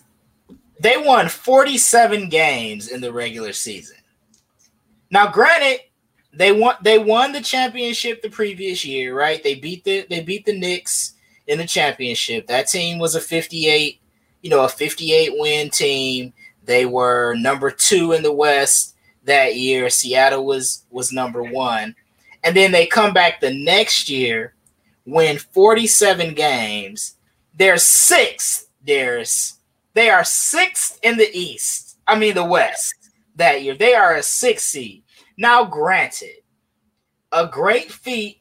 they won 47 games in the regular season. Now, granted, they won they won the championship the previous year, right? They beat the they beat the Knicks in the championship. That team was a 58, you know, a 58 win team. They were number 2 in the West that year. Seattle was was number 1. And then they come back the next year, win 47 games. They're sixth. There's they are sixth in the East. I mean the West that year. They are a six seed. Now, granted, a great feat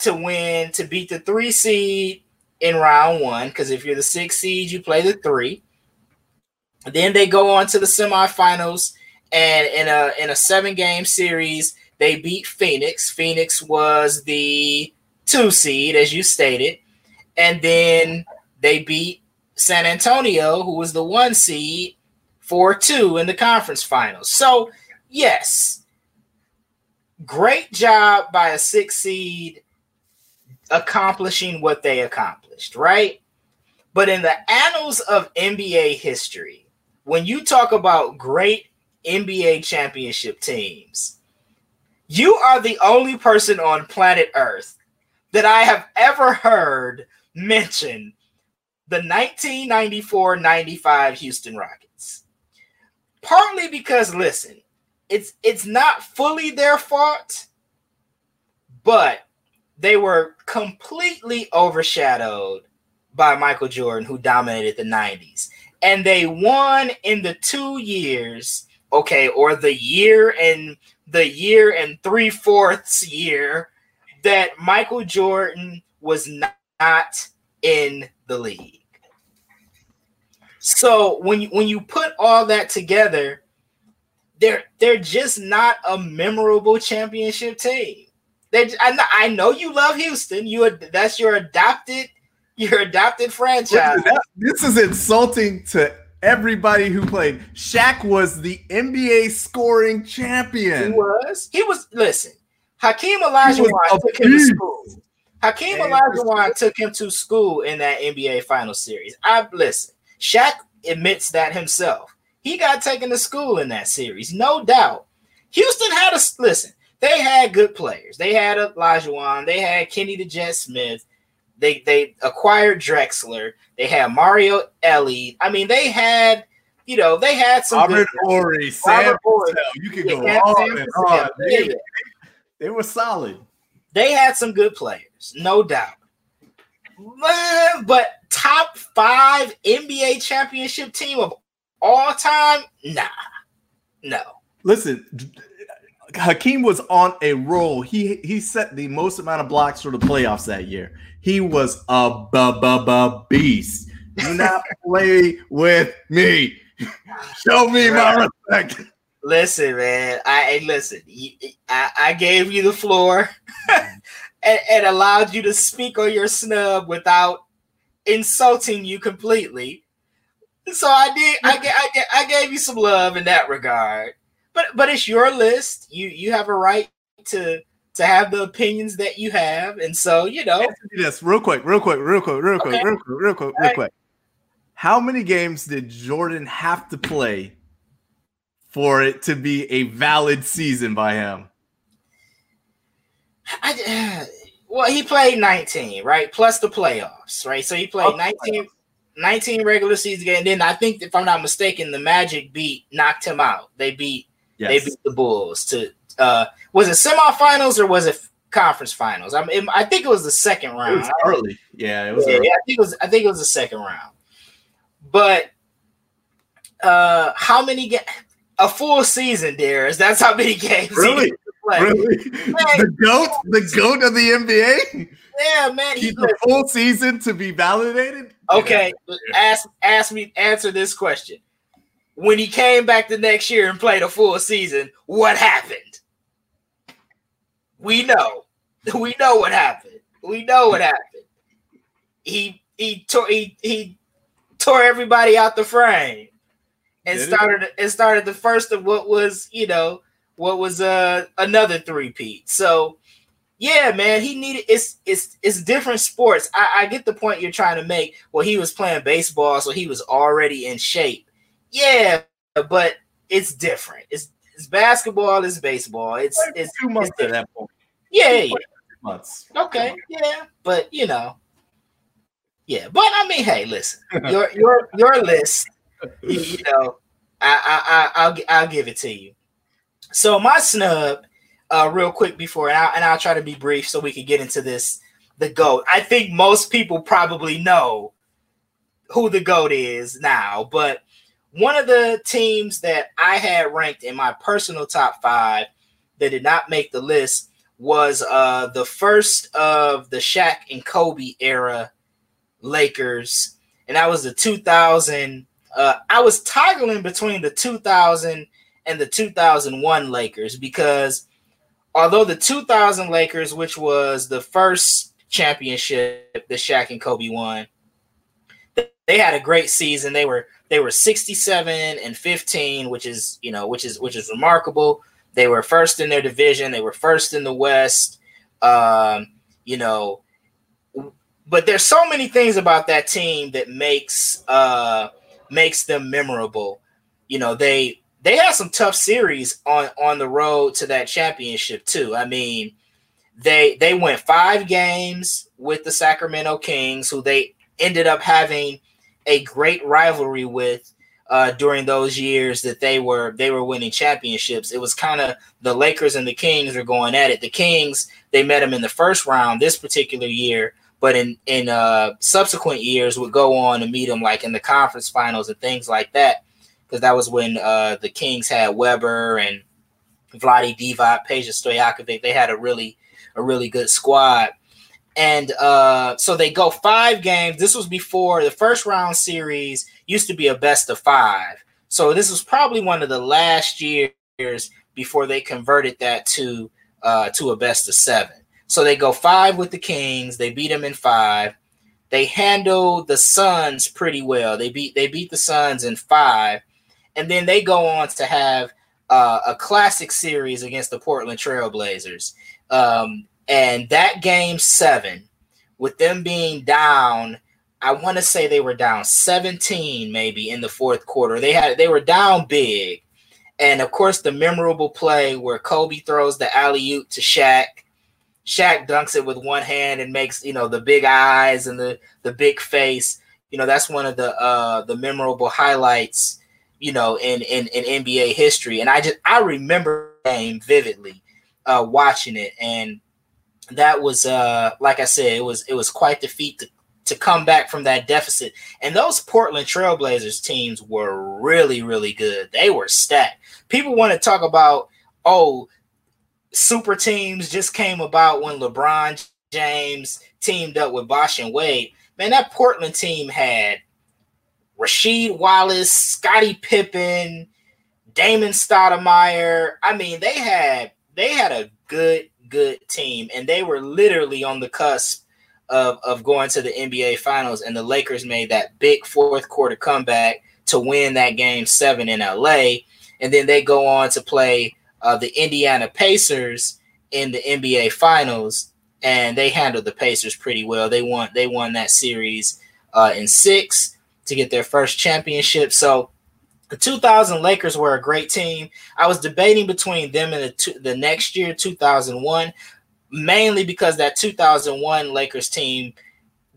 to win to beat the three seed in round one. Because if you're the six seed, you play the three. Then they go on to the semifinals, and in a in a seven game series, they beat Phoenix. Phoenix was the two seed, as you stated, and then they beat San Antonio, who was the one seed, 4 2 in the conference finals. So, yes, great job by a six seed accomplishing what they accomplished, right? But in the annals of NBA history, when you talk about great NBA championship teams, you are the only person on planet Earth that I have ever heard mention the 1994-95 Houston Rockets. Partly because listen, it's it's not fully their fault, but they were completely overshadowed by Michael Jordan who dominated the 90s. And they won in the 2 years, okay, or the year and the year and three fourths year that Michael Jordan was not in the league. So when you when you put all that together, they're they're just not a memorable championship team. They I know, I know you love Houston. You that's your adopted your adopted franchise. This is insulting to everybody who played. Shaq was the NBA scoring champion. He was. He was. Listen, Hakeem Olajuwon took him to school. Hakeem Olajuwon took him to school in that NBA final series. I listen. Shaq admits that himself. He got taken to school in that series, no doubt. Houston had a listen. They had good players. They had Olajuwon. They had Kenny the Jet Smith. They they acquired Drexler. They had Mario Elie. I mean, they had you know they had some. Robert Horry, Sam Cassell. You could go on and on. They, yeah. they were solid. They had some good players, no doubt. But top five NBA championship team of all time? Nah, no. Listen, Hakeem was on a roll. He he set the most amount of blocks for the playoffs that year. He was a beast. Do not [LAUGHS] play with me. Show me my respect. Listen, man. I listen. I, I gave you the floor [LAUGHS] and, and allowed you to speak on your snub without insulting you completely. So I did. I, I, I gave you some love in that regard. But but it's your list. You you have a right to to have the opinions that you have, and so you know. Yes, real quick, real quick, real quick, real quick, okay. real quick, real quick, real quick. How many games did Jordan have to play for it to be a valid season by him? I, [SIGHS] well, he played 19, right? Plus the playoffs, right? So he played 19, 19 regular season game. And then I think, if I'm not mistaken, the Magic beat knocked him out. They beat yes. they beat the Bulls to uh was it semifinals or was it conference finals? I mean, I think it was the second round. Was early, yeah, it was. Yeah, yeah, I think it was. I think it was the second round. But uh how many games? A full season, Darius. That's how many [LAUGHS] games. Really? Really? the goat, the goat of the NBA. Yeah, man. He's the full season to be validated. Okay, ask ask me answer this question. When he came back the next year and played a full season, what happened? We know. [LAUGHS] We know what happened. We know what happened. He he tore he he tore everybody out the frame and Did started it? and started the first of what was, you know, what was uh another three peat. So yeah, man, he needed it's it's it's different sports. I, I get the point you're trying to make. Well, he was playing baseball, so he was already in shape. Yeah, but it's different. It's it's basketball, it's baseball. It's it's two months it's at that point. Yeah, yeah, Months. okay, yeah, but you know, yeah, but I mean, hey, listen, [LAUGHS] your your your list, you, you know, I I I I'll I'll give it to you. So my snub, uh, real quick before, and I'll, and I'll try to be brief so we can get into this. The goat. I think most people probably know who the goat is now, but one of the teams that I had ranked in my personal top five that did not make the list was uh, the first of the Shaq and Kobe era Lakers, and that was the 2000. Uh, I was toggling between the 2000 and the 2001 Lakers because although the 2000 Lakers, which was the first championship that Shaq and Kobe won, they had a great season. They were they were 67 and 15, which is you know which is which is remarkable. They were first in their division. They were first in the West. Um, you know, but there's so many things about that team that makes uh makes them memorable. You know, they they had some tough series on on the road to that championship too. I mean, they they went five games with the Sacramento Kings, who they ended up having a great rivalry with uh, during those years that they were they were winning championships. It was kind of the Lakers and the Kings were going at it. The Kings they met them in the first round this particular year, but in in uh, subsequent years would go on to meet them like in the conference finals and things like that. Because that was when uh, the Kings had Webber and Vlade Divac, Peja Stojakovic. They had a really a really good squad. And uh, so they go five games. This was before the first round series used to be a best of five. So this was probably one of the last years before they converted that to uh, to a best of seven. So they go five with the Kings. They beat them in five. They handle the Suns pretty well. They beat they beat the Suns in five, and then they go on to have uh, a classic series against the Portland Trailblazers. Um, and that game seven, with them being down, I want to say they were down 17 maybe in the fourth quarter. They had they were down big. And of course, the memorable play where Kobe throws the alley oop to Shaq. Shaq dunks it with one hand and makes you know the big eyes and the the big face. You know that's one of the uh the memorable highlights. You know in in, in NBA history, and I just I remember game vividly, uh, watching it, and that was uh like I said, it was it was quite the feat to, to come back from that deficit. And those Portland Trailblazers teams were really, really good. They were stacked. People want to talk about, oh, super teams just came about when LeBron James teamed up with Bosh and Wade. Man, that Portland team had Rasheed Wallace, Scottie Pippen, Damon Stoudemire. I mean, they had they had a good good team, and they were literally on the cusp of, of going to the NBA Finals. And the Lakers made that big fourth quarter comeback to win that game seven in LA. And then they go on to play uh, the Indiana Pacers in the NBA Finals, and they handled the Pacers pretty well. They won they won that series uh, in six to get their first championship. So the 2000 Lakers were a great team. I was debating between them and the two, the next year 2001, mainly because that 2001 Lakers team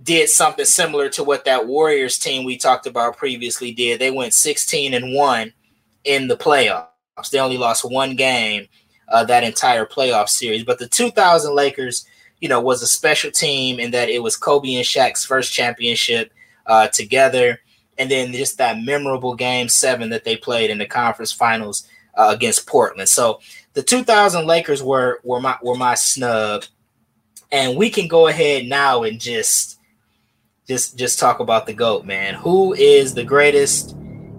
did something similar to what that Warriors team we talked about previously did. They went 16 and 1 in the playoffs. They only lost one game uh, that entire playoff series. But the 2000 Lakers, you know, was a special team in that it was Kobe and Shaq's first championship uh, together and then just that memorable game seven that they played in the conference finals uh, against Portland. So the 2000 Lakers were were my were my snub, and we can go ahead now and just just just talk about the goat man. Who is the greatest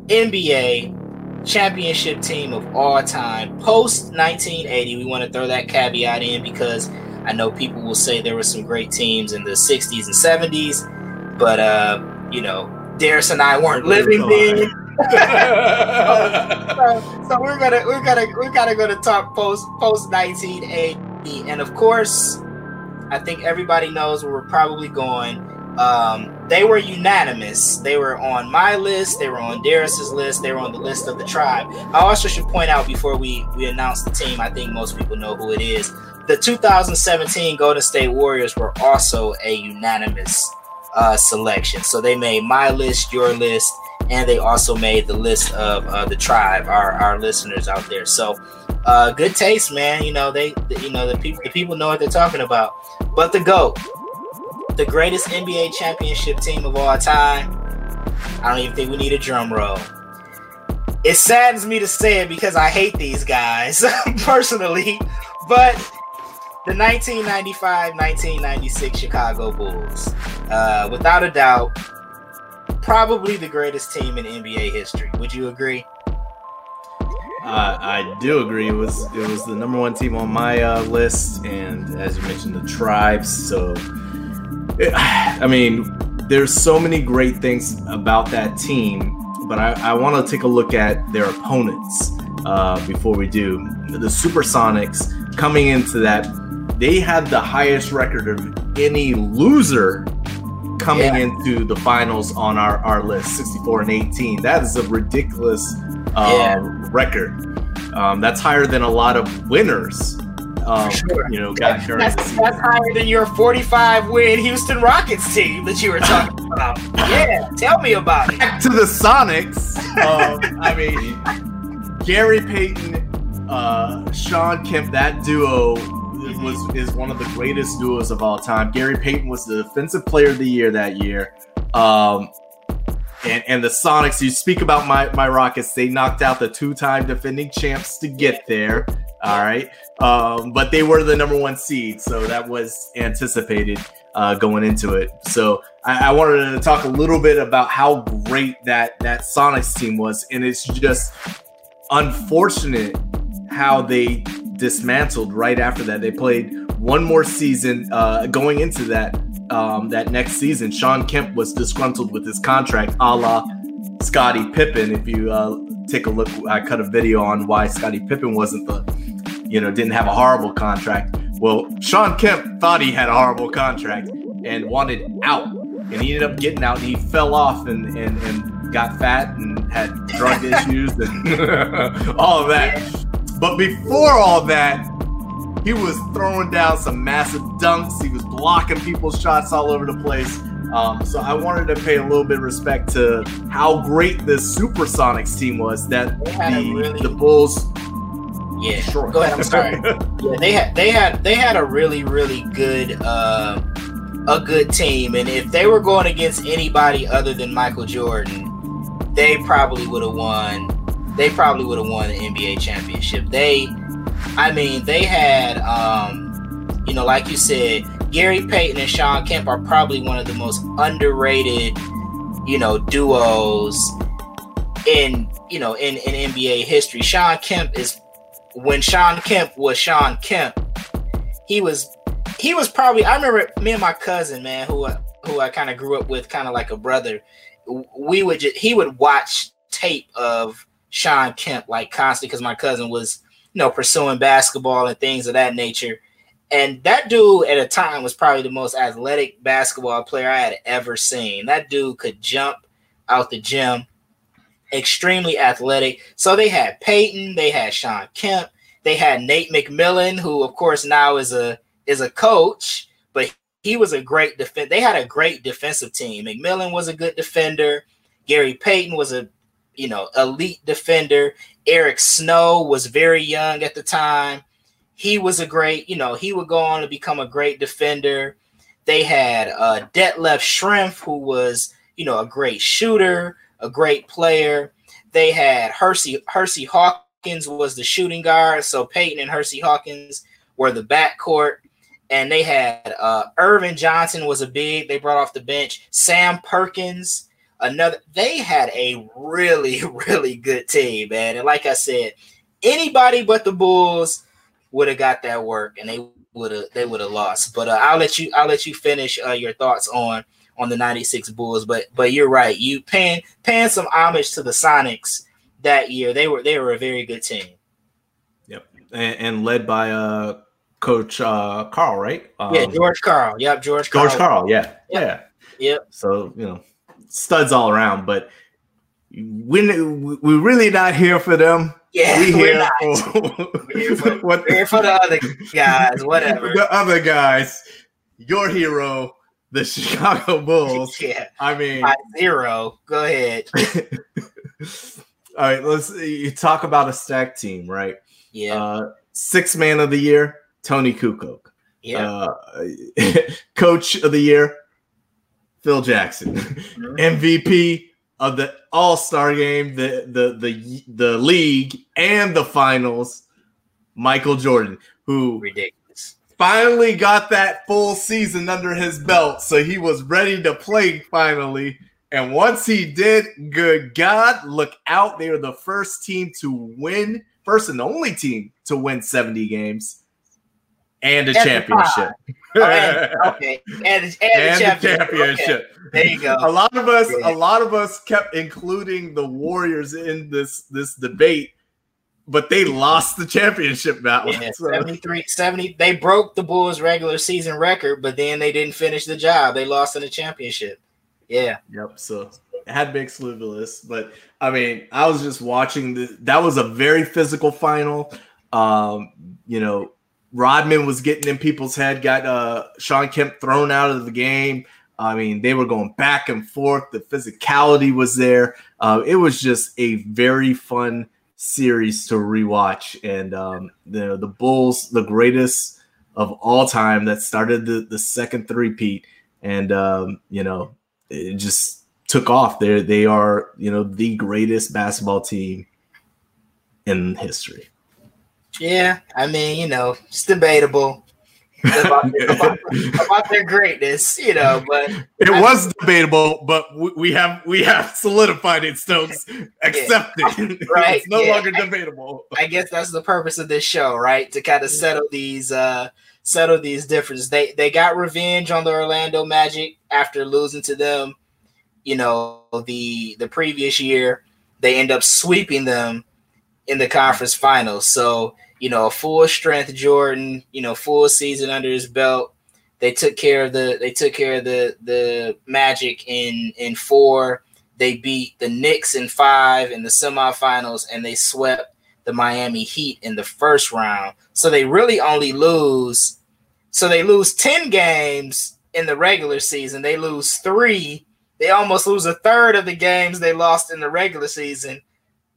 NBA championship team of all time post 1980? We want to throw that caveat in because I know people will say there were some great teams in the 60s and 70s, but uh, you know Darius and I weren't living then. [LAUGHS] so, we're gonna we're gonna we're gonna go to talk post post 1980, and of course I think everybody knows where we're probably going. Um, they were unanimous. They were on my list. They were on Darius's list. They were on the list of the tribe. I also should point out before we we announce the team. I think most people know who it is. The 2017 Golden State Warriors were also a unanimous uh, selection. So they made my list, your list, and they also made the list of uh, the tribe, our our listeners out there. So uh, good taste, man. You know they, you know the people, the people know what they're talking about. But the goat, the greatest NBA championship team of all time. I don't even think we need a drum roll. It saddens me to say it because I hate these guys [LAUGHS] personally, but the 1995-1996 Chicago Bulls, uh, without a doubt, probably the greatest team in NBA history. Would you agree? I do agree. It was it was the number one team on my uh, list, and as you mentioned, the tribes. So, it, [SIGHS] I mean, there's so many great things about that team, but I, I want to take a look at their opponents uh, before we do. The Supersonics coming into that, they had the highest record of any loser coming yeah. into the finals on our, our list 64 and 18 that is a ridiculous uh, yeah. record um, that's higher than a lot of winners um, sure. you know got that's, that's higher than your 45 win houston rockets team that you were talking [LAUGHS] about yeah tell me about it back to the sonics [LAUGHS] um, i mean gary payton uh, shawn kemp that duo was is one of the greatest duos of all time. Gary Payton was the defensive player of the year that year. Um, and, and the Sonics, you speak about my, my Rockets, they knocked out the two time defending champs to get there. All right. Um, but they were the number one seed. So that was anticipated uh, going into it. So I, I, wanted to talk a little bit about how great that, that Sonics team was. And it's just unfortunate how they dismantled right after that. They played one more season uh, going into that um, that next season. Shawn Kemp was disgruntled with his contract, a la Scottie Pippen. If you uh, take a look, I cut a video on why Scottie Pippen wasn't the, you know, didn't have a horrible contract. Well, Shawn Kemp thought he had a horrible contract and wanted out, and he ended up getting out. And he fell off and and, and got fat and had drug issues and [LAUGHS] all of that. But before all that, he was throwing down some massive dunks. He was blocking people's shots all over the place. Um, so I wanted to pay a little bit of respect to how great this Supersonics team was. That the, really, the Bulls. Yeah, sure. Go ahead. I'm sorry. [LAUGHS] yeah, they had they had they had a really really good uh, a good team, and if they were going against anybody other than Michael Jordan, they probably would have won they probably would have won the NBA championship. They, I mean, they had, um, you know, like you said, Gary Payton and Shawn Kemp are probably one of the most underrated, you know, duos in, you know, in, in NBA history. Shawn Kemp is when Shawn Kemp was Shawn Kemp, he was he was probably I remember me and my cousin, man, who who I kind of grew up with, kind of like a brother. We would just he would watch tape of Shawn Kemp like constantly because my cousin was, you know, pursuing basketball and things of that nature. And that dude at a time was probably the most athletic basketball player I had ever seen. That dude could jump out the gym, extremely athletic. So they had Payton, they had Shawn Kemp, they had Nate McMillan, who of course now is a is a coach, but he was a great defense. They had a great defensive team. McMillan was a good defender. Gary Payton was a you know, elite defender. Eric Snow was very young at the time. He was a great, you know, he would go on to become a great defender. They had uh, Detlef Schrempf, who was, you know, a great shooter, a great player. They had Hersey Hersey Hawkins was the shooting guard, so Payton and Hersey Hawkins were the backcourt. And they had uh, Ervin Johnson was a big. They brought off the bench. Sam Perkins another they had a really [LAUGHS] really good team man and like i said anybody but the bulls would have got that work and they would have they would have lost but uh, i'll let you i'll let you finish uh, your thoughts on on the 96 bulls but but you're right you paying paying some homage to the sonics that year they were they were a very good team yep and, and led by uh Coach uh, Karl, right? Um, yeah, George karl Yep, George Karl. George Karl. Yeah, Yep. yeah. Yep. So you know, studs all around. But when we really not here for them. Yeah, we we're here for, We're here for- [LAUGHS] what We're here for the other guys, [LAUGHS] whatever. the other guys. Your hero, the [LAUGHS] Chicago Bulls. yeah, I mean, by zero. Go ahead. all right. Let's you talk about a stack team, right? Yeah, Uh, six man of the year, Toni Kukoc. yeah. Uh, coach of the year, Phil Jackson. MVP of the All Star game, the, the the the league, and the finals, Michael Jordan, who Ridiculous. finally got that full season under his belt, so he was ready to play finally. And once he did, good God, look out! They were the first team to win, first and only team to win seventy games and a championship. And, okay, and, and, the and the championship. championship. Okay, There you go. A lot of us, Yeah. a lot of us kept including the Warriors in this this debate, but they lost the championship battle. Yeah, So- 73, 70. They broke the Bulls' regular season record, but then they didn't finish the job. They lost in the championship. Yeah, Yep. So it had to be exclusive, but I mean, I was just watching the. That was a very physical final. Um, you know, Rodman was getting in people's head. Got uh Shawn Kemp thrown out of the game. I mean, they were going back and forth. The physicality was there. Uh, it was just a very fun series to rewatch, and um, the the Bulls, the greatest of all time, that started the the second three-peat, and um, you know, it just took off. They they are you know the greatest basketball team in history. Yeah. I mean, you know, it's debatable about, [LAUGHS] about, about their greatness, you know, but It was debatable, but we- we have we have solidified it, Stokes. [LAUGHS] Accept it. [LAUGHS] Right, It's no yeah. longer debatable. I guess that's the purpose of this show, right? To kind of settle these uh settle these differences. They they got revenge on the Orlando Magic after losing to them, you know, the the previous year. They end up sweeping them in the conference finals. So, you know, a full strength Jordan, you know, full season under his belt. They took care of the they took care of the the Magic in in 4. They beat the Knicks in 5 in the semifinals and they swept the Miami Heat in the first round. So they really only lose. So they lose 10 games in the regular season. They lose three. They almost lose a third of the games they lost in the regular season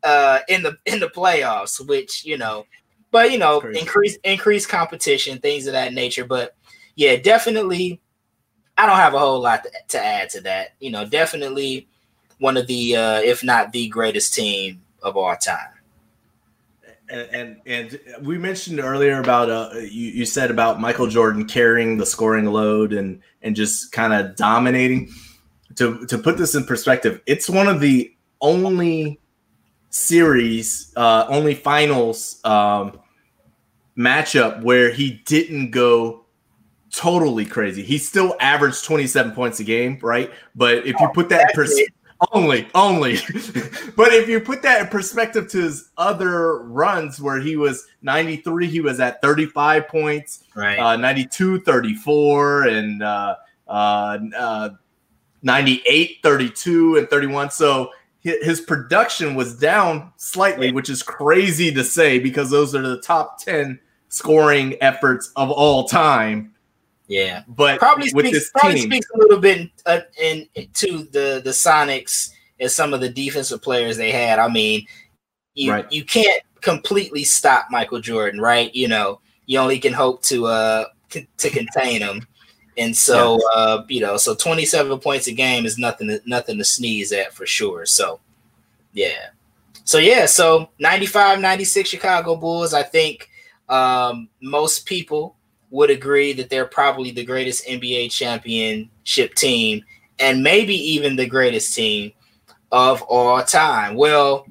uh, in the in the playoffs, which, you know, but you know, Crazy. increase increase competition, things of that nature. But yeah, definitely I don't have a whole lot to, to add to that. You know, definitely one of the uh, if not the greatest team of all time. And, and and we mentioned earlier about uh you, you said about Michael Jordan carrying the scoring load and and just kind of dominating. To to put this in perspective, it's one of the only series, uh, only finals um, matchup where he didn't go totally crazy. He still averaged 27 points a game, right? But if you put that in That's pers- only, only. [LAUGHS] but if you put that in perspective to his other runs where he was 93, he was at 35 points, Right. uh, 92, 34, and uh, uh, uh, 98, 32, and 31. So hi- his production was down slightly, which is crazy to say because those are the top 10 scoring efforts of all time. yeah. But Probably with speaks, this probably team, speaks a little bit uh, in to the the Sonics and some of the defensive players they had. I mean, you Right. you can't completely stop Michael Jordan, right? You know, you only can hope to uh c- to contain him. And so uh you know, so 27 points a game is nothing to, nothing to sneeze at for sure. So yeah. So yeah, so 95 96 Chicago Bulls, I think um most people would agree that they're probably the greatest NBA championship team and maybe even the greatest team of all time. Well,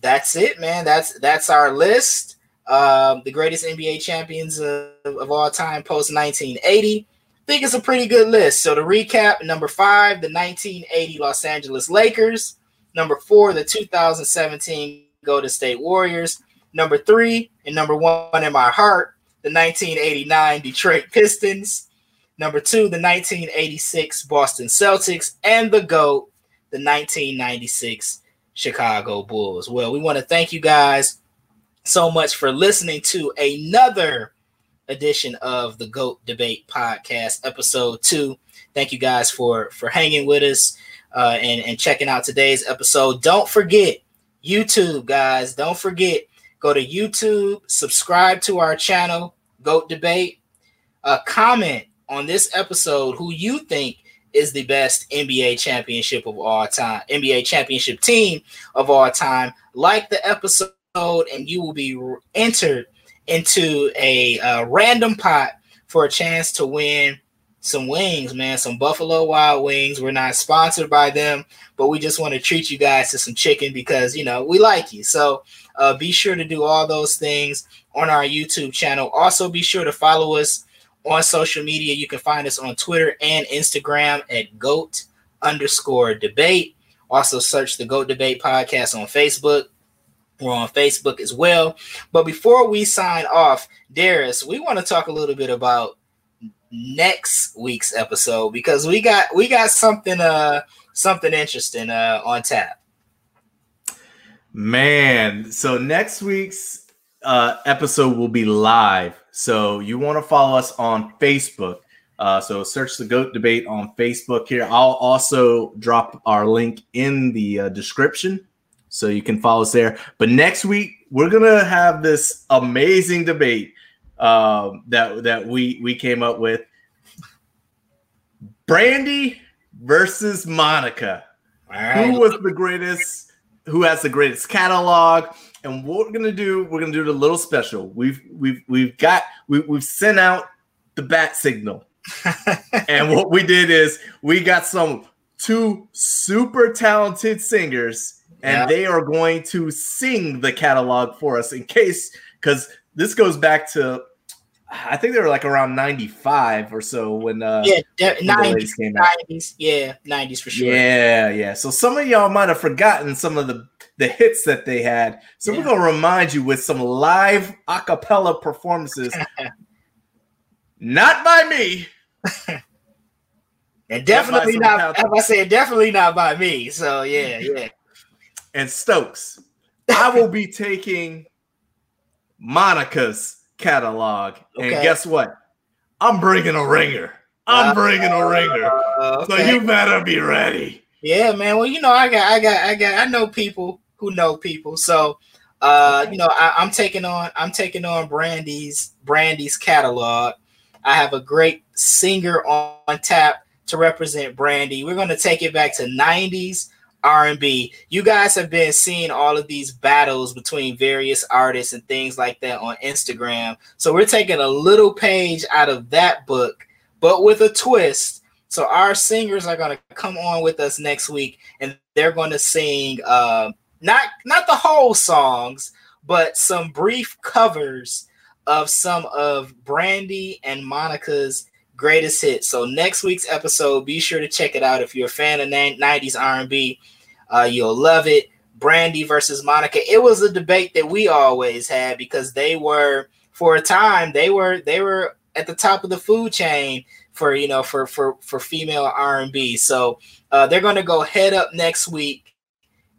that's it, man. That's that's our list. Um, the greatest NBA champions of, of all time post 1980. Think it's a pretty good list. So to recap, number five, the 1980 Los Angeles Lakers. Number four, the 2017 Golden State Warriors. Number three, and number one in my heart, the 1989 Detroit Pistons. Number two, the 1986 Boston Celtics. And the GOAT, the 1996 Chicago Bulls. Well, we want to thank you guys so much for listening to another edition of the GOAT Debate Podcast, episode two. Thank you guys for for hanging with us uh, and, and checking out today's episode. Don't forget YouTube, guys. Don't forget, go to YouTube, subscribe to our channel, GOAT Debate, uh, comment on this episode who you think is the best NBA championship of all time, NBA championship team of all time. Like the episode, and you will be entered into a uh, random pot for a chance to win some wings, man, some Buffalo Wild Wings. We're not sponsored by them, but we just want to treat you guys to some chicken because you know we like you. So uh, be sure to do all those things on our YouTube channel. Also, be sure to follow us on social media. You can find us on Twitter and Instagram at GOAT underscore debate. Also, search the GOAT Debate podcast on Facebook. We're on Facebook as well. But before we sign off, Darius, we want to talk a little bit about next week's episode because we got we got something uh something interesting uh on tap. Man, so next week's uh episode will be live. So you want to follow us on Facebook. Uh, so search the GOAT debate on Facebook here. I'll also drop our link in the uh, description so you can follow us there. But next week we're gonna have this amazing debate uh, that that we we came up with. Brandy versus Monica. Right. Who was the greatest? Who has the greatest catalog? And what we're gonna do? We're gonna do a little special. We've we've we've got we, we've sent out the bat signal, [LAUGHS] and what we did is we got some two super talented singers, and Yeah. they are going to sing the catalog for us in case because this goes back to I think they were like around 95 or so when uh yeah, de- came out. nineties, yeah, nineties for sure. Yeah, yeah. So some of y'all might have forgotten some of the the hits that they had. So Yeah. we're gonna remind you with some live a cappella performances. [LAUGHS] Not by me. and definitely not. talent. As I said, definitely not by me. So yeah, yeah. And Stokes. I will be taking Monica's catalog, and guess what? I'm bringing a ringer. I'm bringing a ringer. Uh, So you better be ready. Yeah, man. Well, you know, I got, I got, I got, I know people who know people. So, uh, you know, I, I'm taking on, I'm taking on Brandy's, Brandy's catalog. I have a great singer on, on tap to represent Brandy. We're going to take it back to '90s R&B. You guys have been seeing all of these battles between various artists and things like that on Instagram. So we're taking a little page out of that book, but with a twist. So our singers are going to come on with us next week, and they're going to sing uh, not not the whole songs, but some brief covers of some of Brandy and Monica's greatest hits. So next week's episode, be sure to check it out if you're a fan of 90s R&B. Uh, you'll love it. Brandy versus Monica. It was a debate that we always had because they were for a time they were they were at the top of the food chain for you know for for for female R&B. So uh, they're going to go head up next week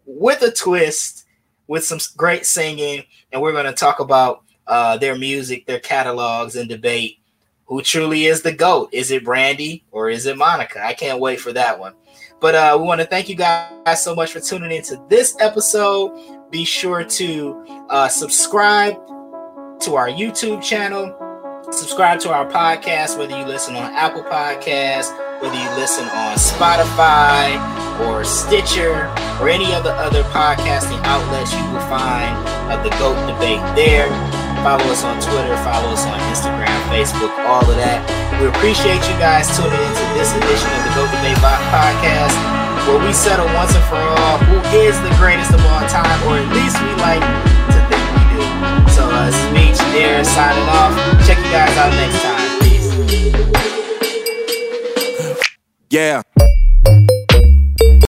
with a twist, with some great singing, and we're going to talk about uh, their music, their catalogs, and debate who truly is the goat. Is it Brandy or is it Monica? I can't wait for that one. But uh, we want to thank you guys so much for tuning into this episode. Be sure to uh, subscribe to our YouTube channel subscribe to our podcast, whether you listen on Apple Podcasts, whether you listen on Spotify or Stitcher or any of the other podcasting outlets, you will find uh, the GOAT debate there. Follow us on Twitter, follow us on Instagram, Facebook, all of that. We appreciate you guys tuning into this edition of the GOAT Debate Bo- Podcast, where we settle once and for all who is the greatest of all time, or at least we like to think we do. So, uh, speech there, signing off. Check you guys out next time. Peace. Yeah.